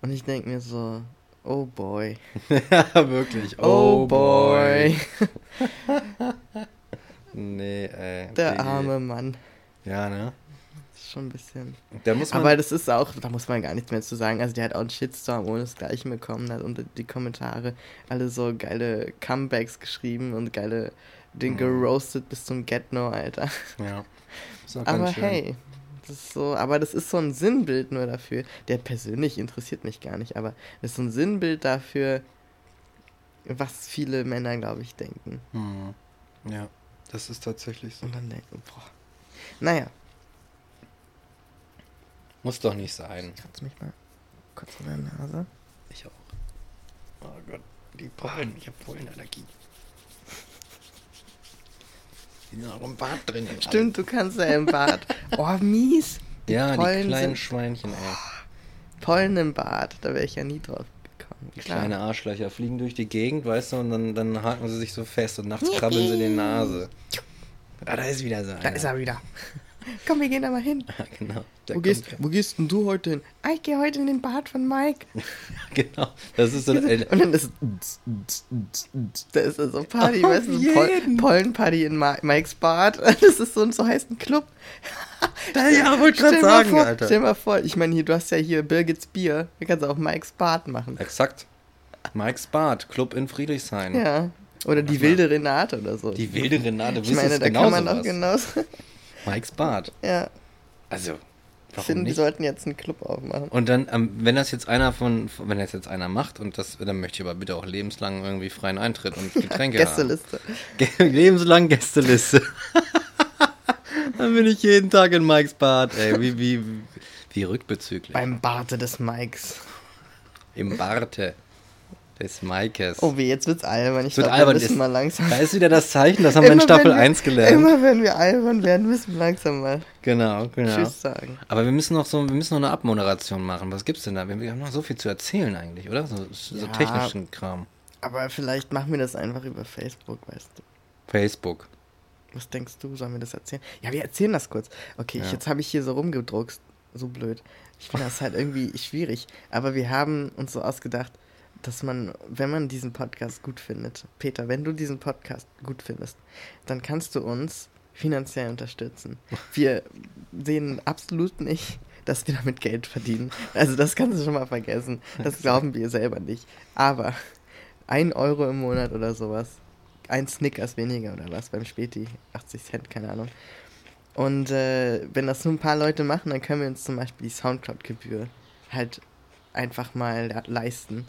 Und ich denke mir so, oh boy. wirklich. Oh, boy. Nee, ey. Der okay. arme Mann. Ja, ne? Ist schon ein bisschen. Da muss man. Aber das ist auch, da muss man gar nichts mehr zu sagen. Also der hat auch einen Shitstorm ohne das Gleiche bekommen, hat unter die Kommentare alle so geile Comebacks geschrieben und geile, den Mhm. geroastet bis zum Get-No, Alter. ja. Aber hey, das so, aber das ist so ein Sinnbild nur dafür. Der persönlich interessiert mich gar nicht, aber das ist so ein Sinnbild dafür, was viele Männer, glaube ich, denken. Hm. Ja, das ist tatsächlich so. Und dann denken, boah. Naja, Muss doch nicht sein. kratz mich mal kurz in der Nase. Ich auch. Oh Gott, die Pollen. Ich habe Pollenallergie. Die sind auch im Bad drin. Stimmt, du kannst ja im Bad. Oh, mies. alle. Ja, Pollen die kleinen sind- Schweinchen, ey. Pollen im Bad, da wäre ich ja nie drauf gekommen. Die Klar. kleine Arschlöcher fliegen durch die Gegend, weißt du, und dann, dann haken sie sich so fest und nachts krabbeln sie in die Nase. Ah, da ist wieder so einer. Da ist er wieder. Komm, wir gehen da mal hin. Genau. Wo gehst, wo gehst denn du heute hin? Ah, ich gehe heute in den Bad von Mike. Genau. Das ist so ein, Und dann ist da ist da so Party, Auf weißt du, Pol. Pollenparty in Ma Mikes Bad. Das ist so ein so heißt ein Club. ja, wollte Stell gerade mal sagen, vor, Alter. Stell mal vor, ich meine, hier, du hast ja hier Birgits Bier. Da kannst du auch Mikes Bad machen. Exakt. Mike's Bad, Club in Friedrichshain. Ja. Oder die mal. wilde Renate oder so. Die wilde Renate, ich meine, da kann man auch genauso. Mike's Bad. Ja, Also, ich warum finde, die sollten jetzt einen Club aufmachen. Und dann, ähm, wenn das jetzt einer von, wenn das jetzt einer macht und das, dann möchte ich aber bitte auch lebenslang irgendwie freien Eintritt und Getränke Gästeliste. haben. Lebenslang Gästeliste. dann bin ich jeden Tag in Mike's Bad, ey, wie, wie, wie rückbezüglich. Beim Barte des Mikes. Im Barte des Mikes. Oh weh, jetzt wird's albern. Ich Wird glaube, wir müssen ist- mal langsam. Da ist wieder das Zeichen, das haben wir in Staffel wenn wir- 1 gelernt. Immer wenn wir albern werden, müssen wir langsam mal Genau, genau. Tschüss sagen. Aber wir müssen noch so, wir müssen noch eine Abmoderation machen. Was gibt's denn da? Wir haben noch so viel zu erzählen eigentlich, oder? So, so Ja. technischen Kram. Aber vielleicht machen wir das einfach über Facebook, weißt du. Facebook. Was denkst du, sollen wir das erzählen? Ja, wir erzählen das kurz. Okay, Ja. ich, jetzt habe ich hier so rumgedruckt. So blöd. Ich finde das halt irgendwie schwierig. Aber wir haben uns so ausgedacht, dass man, wenn man diesen Podcast gut findet, Peter, wenn du diesen Podcast gut findest, dann kannst du uns finanziell unterstützen. Wir sehen absolut nicht, dass wir damit Geld verdienen. Also das kannst du schon mal vergessen. Das glauben wir selber nicht. Aber ein Euro im Monat oder sowas. Ein Snickers weniger oder was beim Späti. 80 Cent, keine Ahnung. Und äh, wenn das nur ein paar Leute machen, dann können wir uns zum Beispiel die Soundcloud-Gebühr halt einfach mal le- leisten,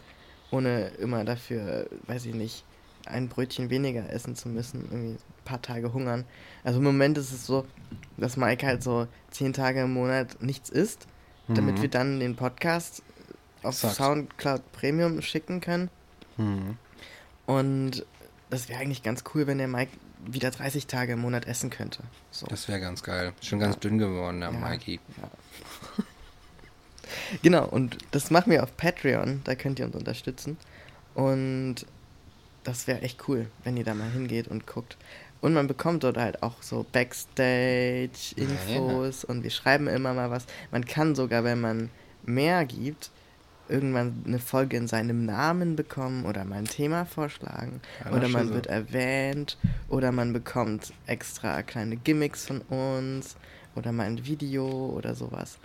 ohne immer dafür, weiß ich nicht, ein Brötchen weniger essen zu müssen, irgendwie ein paar Tage hungern. Also im Moment ist es so, dass Mike halt so zehn Tage im Monat nichts isst, damit Mhm. wir dann den Podcast auf Exakt. Soundcloud Premium schicken können. Mhm. Und das wäre eigentlich ganz cool, wenn der Mike wieder 30 Tage im Monat essen könnte. So. Das wäre ganz geil. Schon ganz dünn geworden, der Ja. Mikey. Genau, und das machen wir auf Patreon, da könnt ihr uns unterstützen. Und das wäre echt cool, wenn ihr da mal hingeht und guckt. Und man bekommt dort halt auch so Backstage-Infos und wir schreiben immer mal was. Man kann sogar, wenn man mehr gibt, irgendwann eine Folge in seinem Namen bekommen oder mal ein Thema vorschlagen. Ja, oder man so. wird erwähnt oder man bekommt extra kleine Gimmicks von uns oder mal ein Video oder sowas.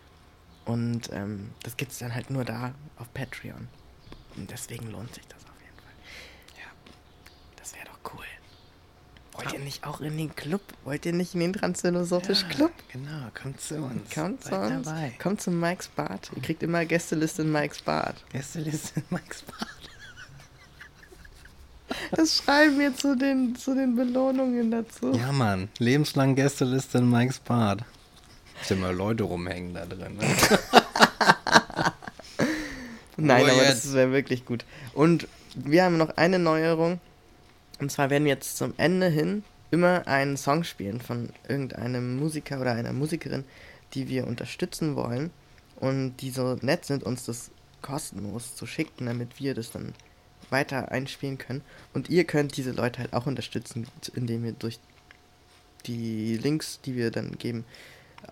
Und ähm, das gibt es dann halt nur da auf Patreon. Und deswegen lohnt sich das auf jeden Fall. Ja, das wäre doch cool. Wollt ihr nicht auch in den Club? Wollt ihr nicht in den Transphilosophisch Club? Genau, kommt zu uns. Kommt zu uns. dabei. Kommt zu Mike's Bad. Ihr kriegt immer Gästeliste in Mike's Bad. Gästeliste in Mike's Bad. Das schreiben wir zu den, zu den Belohnungen dazu. Ja, Mann. Lebenslang Gästeliste in Mike's Bad trotzdem mal Leute rumhängen da drin. Ne? Nein, oh, aber jetzt. das wäre wirklich gut. Und wir haben noch eine Neuerung. Und zwar werden wir jetzt zum Ende hin immer einen Song spielen von irgendeinem Musiker oder einer Musikerin, die wir unterstützen wollen und die so nett sind, uns das kostenlos zu schicken, damit wir das dann weiter einspielen können. Und ihr könnt diese Leute halt auch unterstützen, indem ihr durch die Links, die wir dann geben,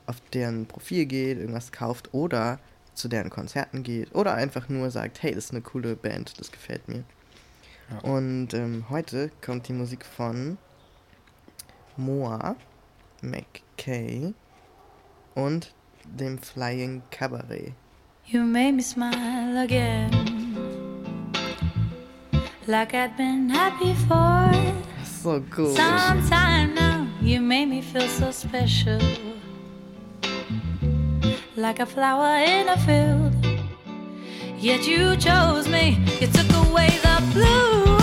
auf deren Profil geht, irgendwas kauft oder zu deren Konzerten geht oder einfach nur sagt, hey, das ist eine coole Band, das gefällt mir. Ja. Und ähm, heute kommt die Musik von Moa, McKay und dem Flying Cabaret. You made me smile again Like I've been happy for So cool. Sometime now you made me feel so special like a flower in a field. Yet you chose me, you took away the blue.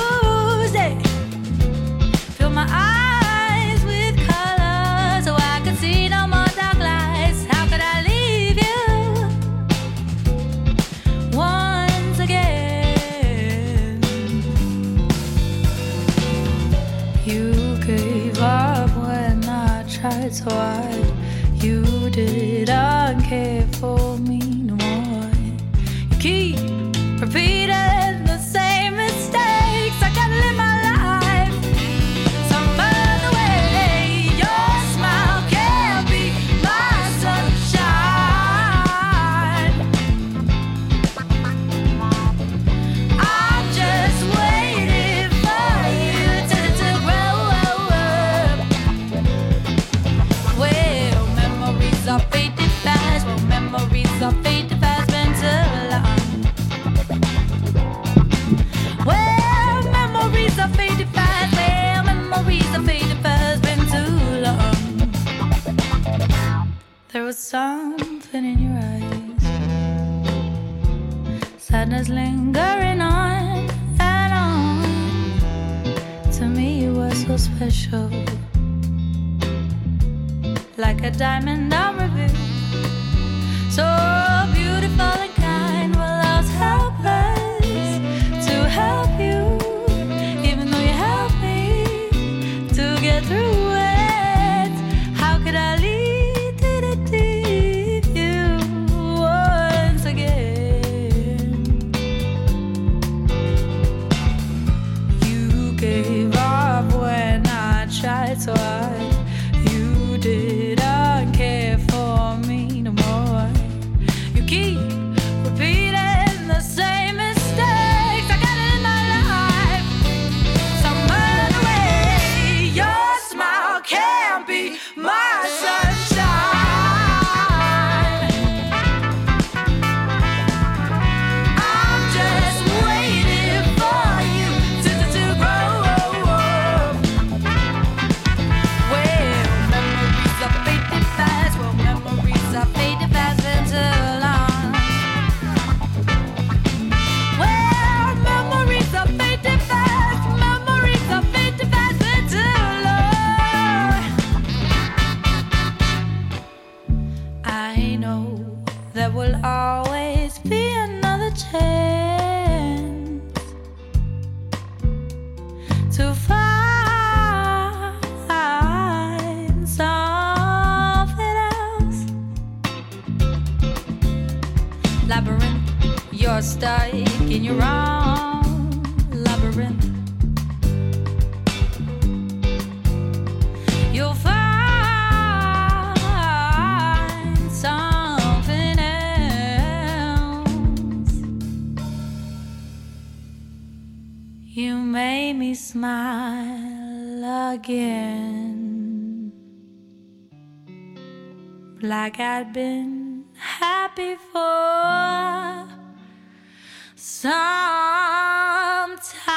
lingering on and on. To me, you were so special, like a diamond on review. like I'd been happy for some time.